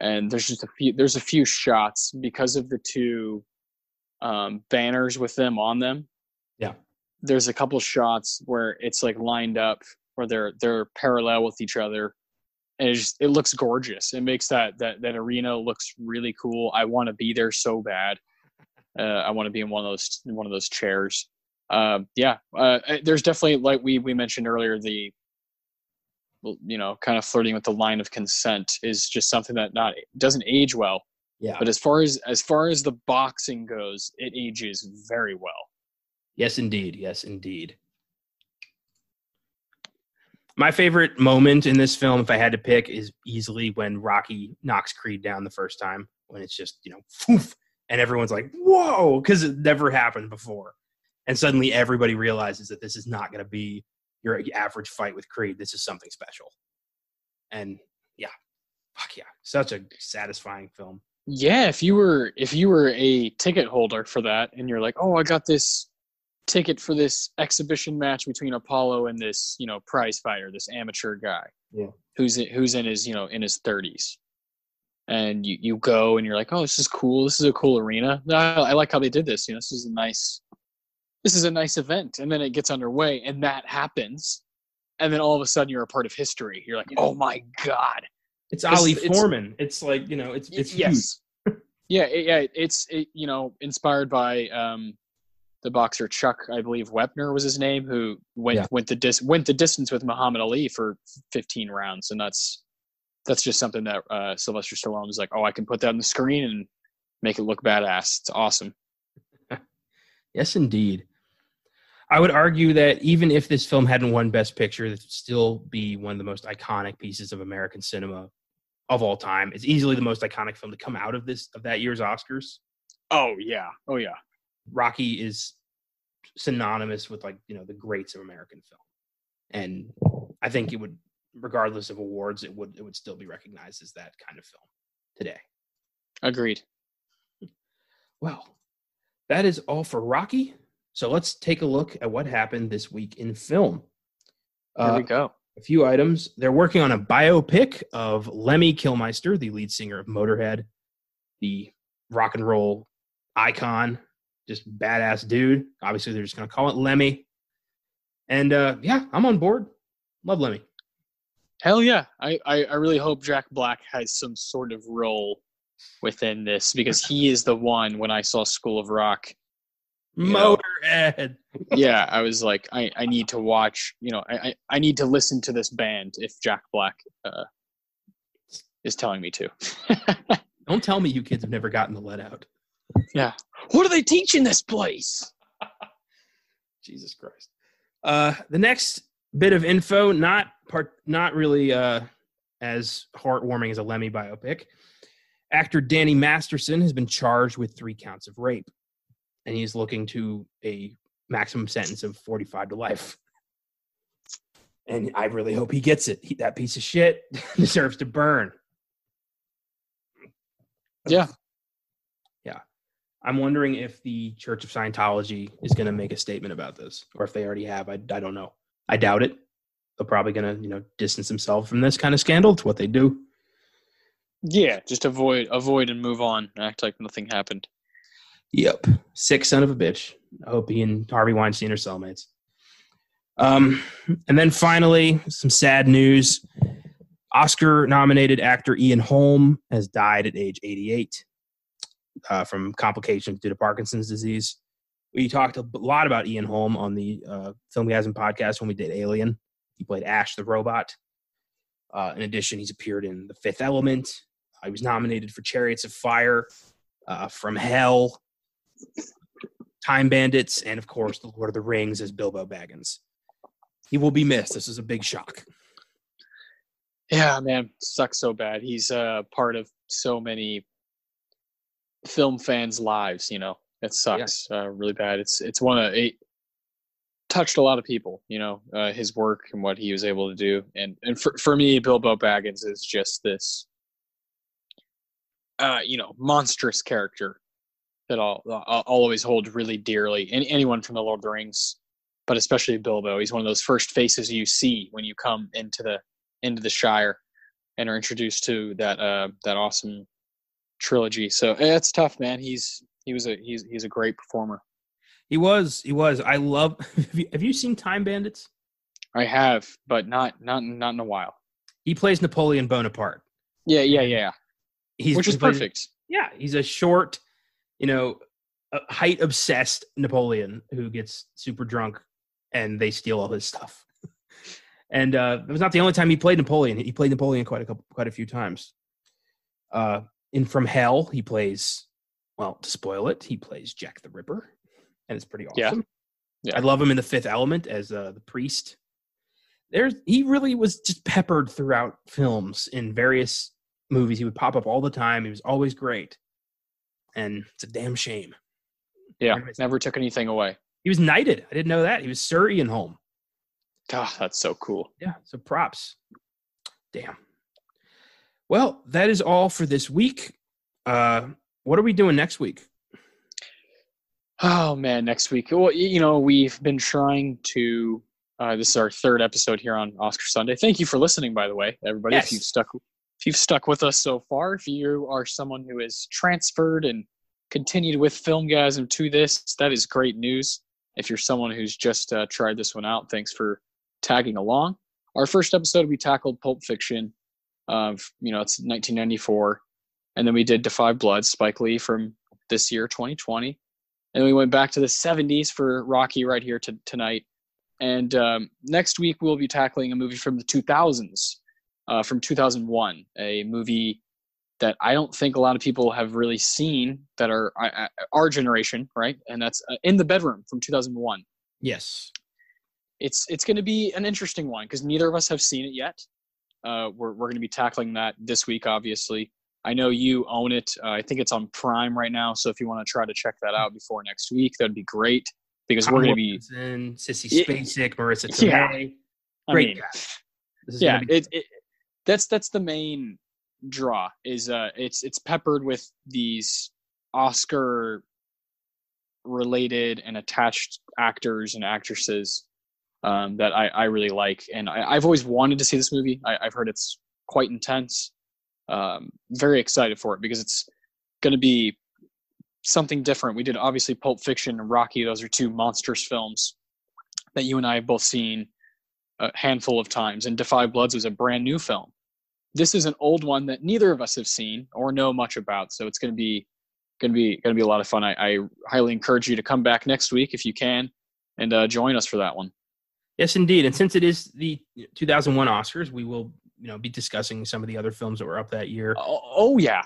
and there's just a few. There's a few shots because of the two um, banners with them on them. Yeah. There's a couple shots where it's like lined up where they're they're parallel with each other and it just it looks gorgeous. It makes that that that arena looks really cool. I want to be there so bad. Uh, i want to be in one of those one of those chairs. Uh, yeah uh, there's definitely like we we mentioned earlier the you know kind of flirting with the line of consent is just something that not doesn't age well. Yeah. But as far as as far as the boxing goes it ages very well. Yes indeed. Yes indeed my favorite moment in this film, if I had to pick, is easily when Rocky knocks Creed down the first time. When it's just you know, poof, and everyone's like, "Whoa!" because it never happened before, and suddenly everybody realizes that this is not going to be your average fight with Creed. This is something special, and yeah, fuck yeah, such a satisfying film. Yeah, if you were if you were a ticket holder for that, and you're like, "Oh, I got this ticket for this exhibition match between Apollo and this, you know, prize fighter, this amateur guy. Yeah. Who's who's in his, you know, in his 30s. And you, you go and you're like, oh, this is cool. This is a cool arena. I, I like how they did this. You know, this is a nice, this is a nice event. And then it gets underway, and that happens, and then all of a sudden you're a part of history. You're like, oh my god, it's Ali it's, Foreman. It's, like you know, it's it's yes, yeah, yeah. It's it, you know inspired by um, the boxer Chuck, I believe Wepner was his name, who went yeah. went the dis- went the distance with Muhammad Ali for 15 rounds, and that's that's just something that uh, Sylvester Stallone was like, oh, I can put that on the screen and make it look badass. It's awesome. yes, indeed. I would argue that even if this film hadn't won Best Picture, it would still be one of the most iconic pieces of American cinema of all time. It's easily the most iconic film to come out of this of that year's Oscars. Oh yeah, oh yeah. Rocky is synonymous with like you know the greats of American film, and I think it would, regardless of awards, it would it would still be recognized as that kind of film today. Agreed. Well, that is all for Rocky. So let's take a look at what happened this week in film. Here uh, we go. A few items. They're working on a biopic of Lemmy Kilmister, the lead singer of Motorhead, the rock and roll icon just badass dude. Obviously, they're just going to call it Lemmy. And uh, yeah, I'm on board. Love Lemmy. Hell yeah. I, I, I really hope Jack Black has some sort of role within this because he is the one when I saw School of Rock. Motorhead. yeah, I was like, I, I need to watch, you know, I, I need to listen to this band if Jack Black uh, is telling me to. Don't tell me you kids have never gotten the let out. Yeah. What are they teaching this place? Jesus Christ. Uh, the next bit of info, not part, not really uh, as heartwarming as a Lemmy biopic. Actor Danny Masterson has been charged with three counts of rape, and he's looking to a maximum sentence of 45 to life. And I really hope he gets it. He, that piece of shit deserves to burn. Yeah, I'm wondering if the Church of Scientology is going to make a statement about this, or if they already have. I, I don't know. I doubt it. They're probably going to, you know, distance themselves from this kind of scandal. It's what they do. Yeah, just avoid, avoid, and move on. Act like nothing happened. Yep, sick son of a bitch. I hope he and Harvey Weinstein are cellmates. Um, and then finally, some sad news. Oscar-nominated actor Ian Holm has died at age 88 uh, from complications due to Parkinson's disease. We talked a lot about Ian Holm on the uh, Filmgazm podcast when we did Alien. He played Ash the robot. Uh, in addition, he's appeared in The Fifth Element. he was nominated for Chariots of Fire, uh, From Hell, Time Bandits, and of course, The Lord of the Rings as Bilbo Baggins. He will be missed. This is a big shock. Yeah, man, sucks so bad. He's uh, part of so many film fans' lives. You know, it sucks uh, really bad. It's it's one of it touched a lot of people. You know, uh, his work and what he was able to do, and and for for me, Bilbo Baggins is just this, uh, you know, monstrous character that I'll I'll always hold really dearly. And anyone from the Lord of the Rings, but especially Bilbo, he's one of those first faces you see when you come into the into the Shire and are introduced to that uh that awesome trilogy. So eh, it's tough, man. He's he was a he's he's a great performer. He was. He was. I love. Have you, have you seen Time Bandits? I have, but not not not in a while. He plays Napoleon Bonaparte. Yeah, yeah, yeah. He's, Which is he plays- perfect. Yeah, he's a short, you know, height obsessed Napoleon who gets super drunk and they steal all his stuff. and uh, it was not the only time he played Napoleon. He played Napoleon quite a couple, quite a few times. Uh, in From Hell, he plays. Well, to spoil it, he plays Jack the Ripper, and it's pretty awesome. Yeah. I love him in The Fifth Element as uh, the priest. There's he really was just peppered throughout films in various movies. He would pop up all the time. He was always great, and it's a damn shame. Yeah, never took anything away. He was knighted. I didn't know that. He was Sir Ian Holm. Ah, that's so cool. Yeah, so props. Damn. Well, that is all for this week. Uh, what are we doing next week? Oh man, next week. Well, you know, we've been trying to. Uh, this is our third episode here on Oscar Sunday. Thank you for listening, by the way, everybody. Yes. If you've stuck, if you've stuck with us so far, if you are someone who has transferred and continued with Filmgazm to this, that is great news. If you're someone who's just uh, tried this one out, thanks for tagging along. Our first episode, we tackled Pulp Fiction. Of you know, it's 1994, and then we did Da 5 Blood, Spike Lee from this year, 2020 and we went back to the 70s for Rocky right here to, tonight. And um, next week we'll be tackling a movie from the 2000s, uh, from 2001, a movie that I don't think a lot of people have really seen that are I- our generation, right? And that's uh, In the Bedroom from 2001. Yes. It's it's going to be an interesting one because neither of us have seen it yet. Uh, we're we're going to be tackling that this week, obviously. I know you own it. Uh, I think it's on Prime right now. So if you want to try to check that out before next week, that'd be great because we're going to be. in Sissy Yeah. Spacek, Marissa Yeah. Tomei. I Great mean. This is yeah, be- it, it that's that's the main draw. Is uh, it's it's peppered with these Oscar related and attached actors and actresses um, that I, I really like, and I, I've always wanted to see this movie. I, I've heard it's quite intense. Um, very excited for it because it's going to be something different. We did obviously Pulp Fiction and Rocky; those are two monstrous films that you and I have both seen a handful of times. And Da 5 Bloods was a brand new film. This is an old one that neither of us have seen or know much about, so it's going to be going to be going to be a lot of fun. I, I highly encourage you to come back next week if you can and uh, join us for that one. Yes, indeed. And since it is the 2001 Oscars, we will, you know, be discussing some of the other films that were up that year. Oh, oh yeah,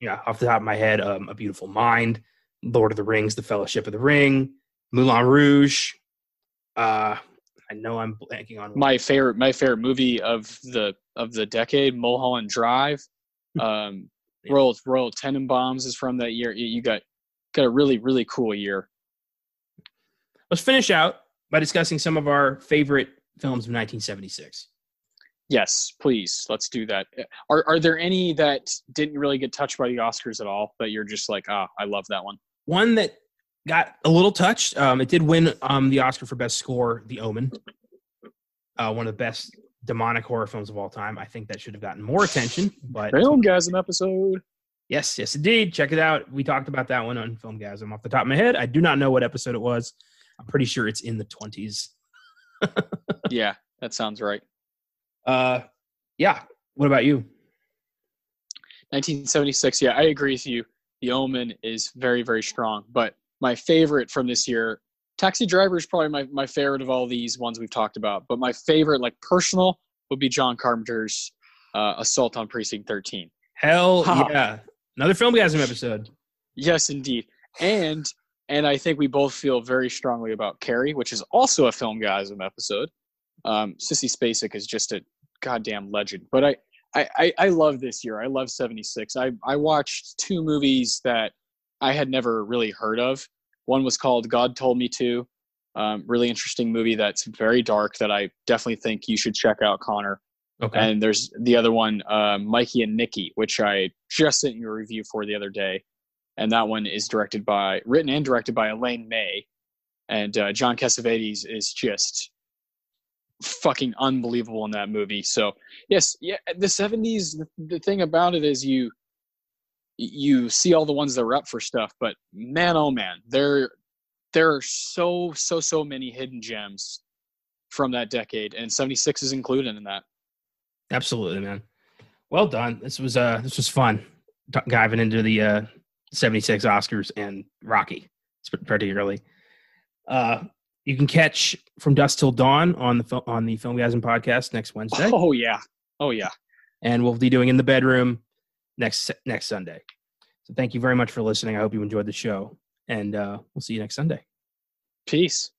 Yeah, off the top of my head, um, A Beautiful Mind, Lord of the Rings, The Fellowship of the Ring, Moulin Rouge. Uh, I know I'm blanking on my favorite my favorite movie of the of the decade, Mulholland Drive. Um, Yeah. Royal Royal Tenenbaums is from that year. You- You got got a really really cool year. Let's finish out by discussing some of our favorite films of 1976. Yes, please. Let's do that. Are are there any that didn't really get touched by the Oscars at all? That you're just like, ah, I love that one. One that got a little touched. Um, it did win um, the Oscar for Best Score, The Omen. Uh, one of the best demonic horror films of all time. I think that should have gotten more attention, but Filmgazm episode. yes, yes, indeed. Check it out. We talked about that one on Filmgazm off the top of my head. I do not know what episode it was. I'm pretty sure it's in the 20s. Yeah, that sounds right. Uh, yeah. What about you? 1976. Yeah, I agree with you. The Omen is very very strong, but my favorite from this year, Taxi Driver is probably my my favorite of all these ones we've talked about. But my favorite, like personal, would be John Carpenter's uh, Assault on Precinct 13. Hell yeah. Another Filmgazm episode. Yes, indeed. And and I think we both feel very strongly about Carrie, which is also a film Filmgazm episode. Um, Sissy Spacek is just a goddamn legend. But I, I, I, I love this year. I love 76. I, I watched two movies that I had never really heard of. One was called God Told Me to. Um, really interesting movie that's very dark that I definitely think you should check out, Connor. Okay. And there's the other one, uh, Mikey and Nicky, which I just sent you a review for the other day. And that one is directed by, written and directed by Elaine May. And uh, John Cassavetes is just fucking unbelievable in that movie. So yes, yeah, the '70s. The, the thing about it is you you see all the ones that are up for stuff, but man, oh man, there there are so so so many hidden gems from that decade, and '76 is included in that. Absolutely, man. Well done. This was uh this was fun diving into the uh 76 Oscars and Rocky particularly. Uh you can catch from dusk till dawn on the on the Filmgazm podcast next Wednesday. Oh yeah, oh yeah, and we'll be doing in the bedroom next next Sunday. So thank you very much for listening. I hope you enjoyed the show, and uh, we'll see you next Sunday. Peace.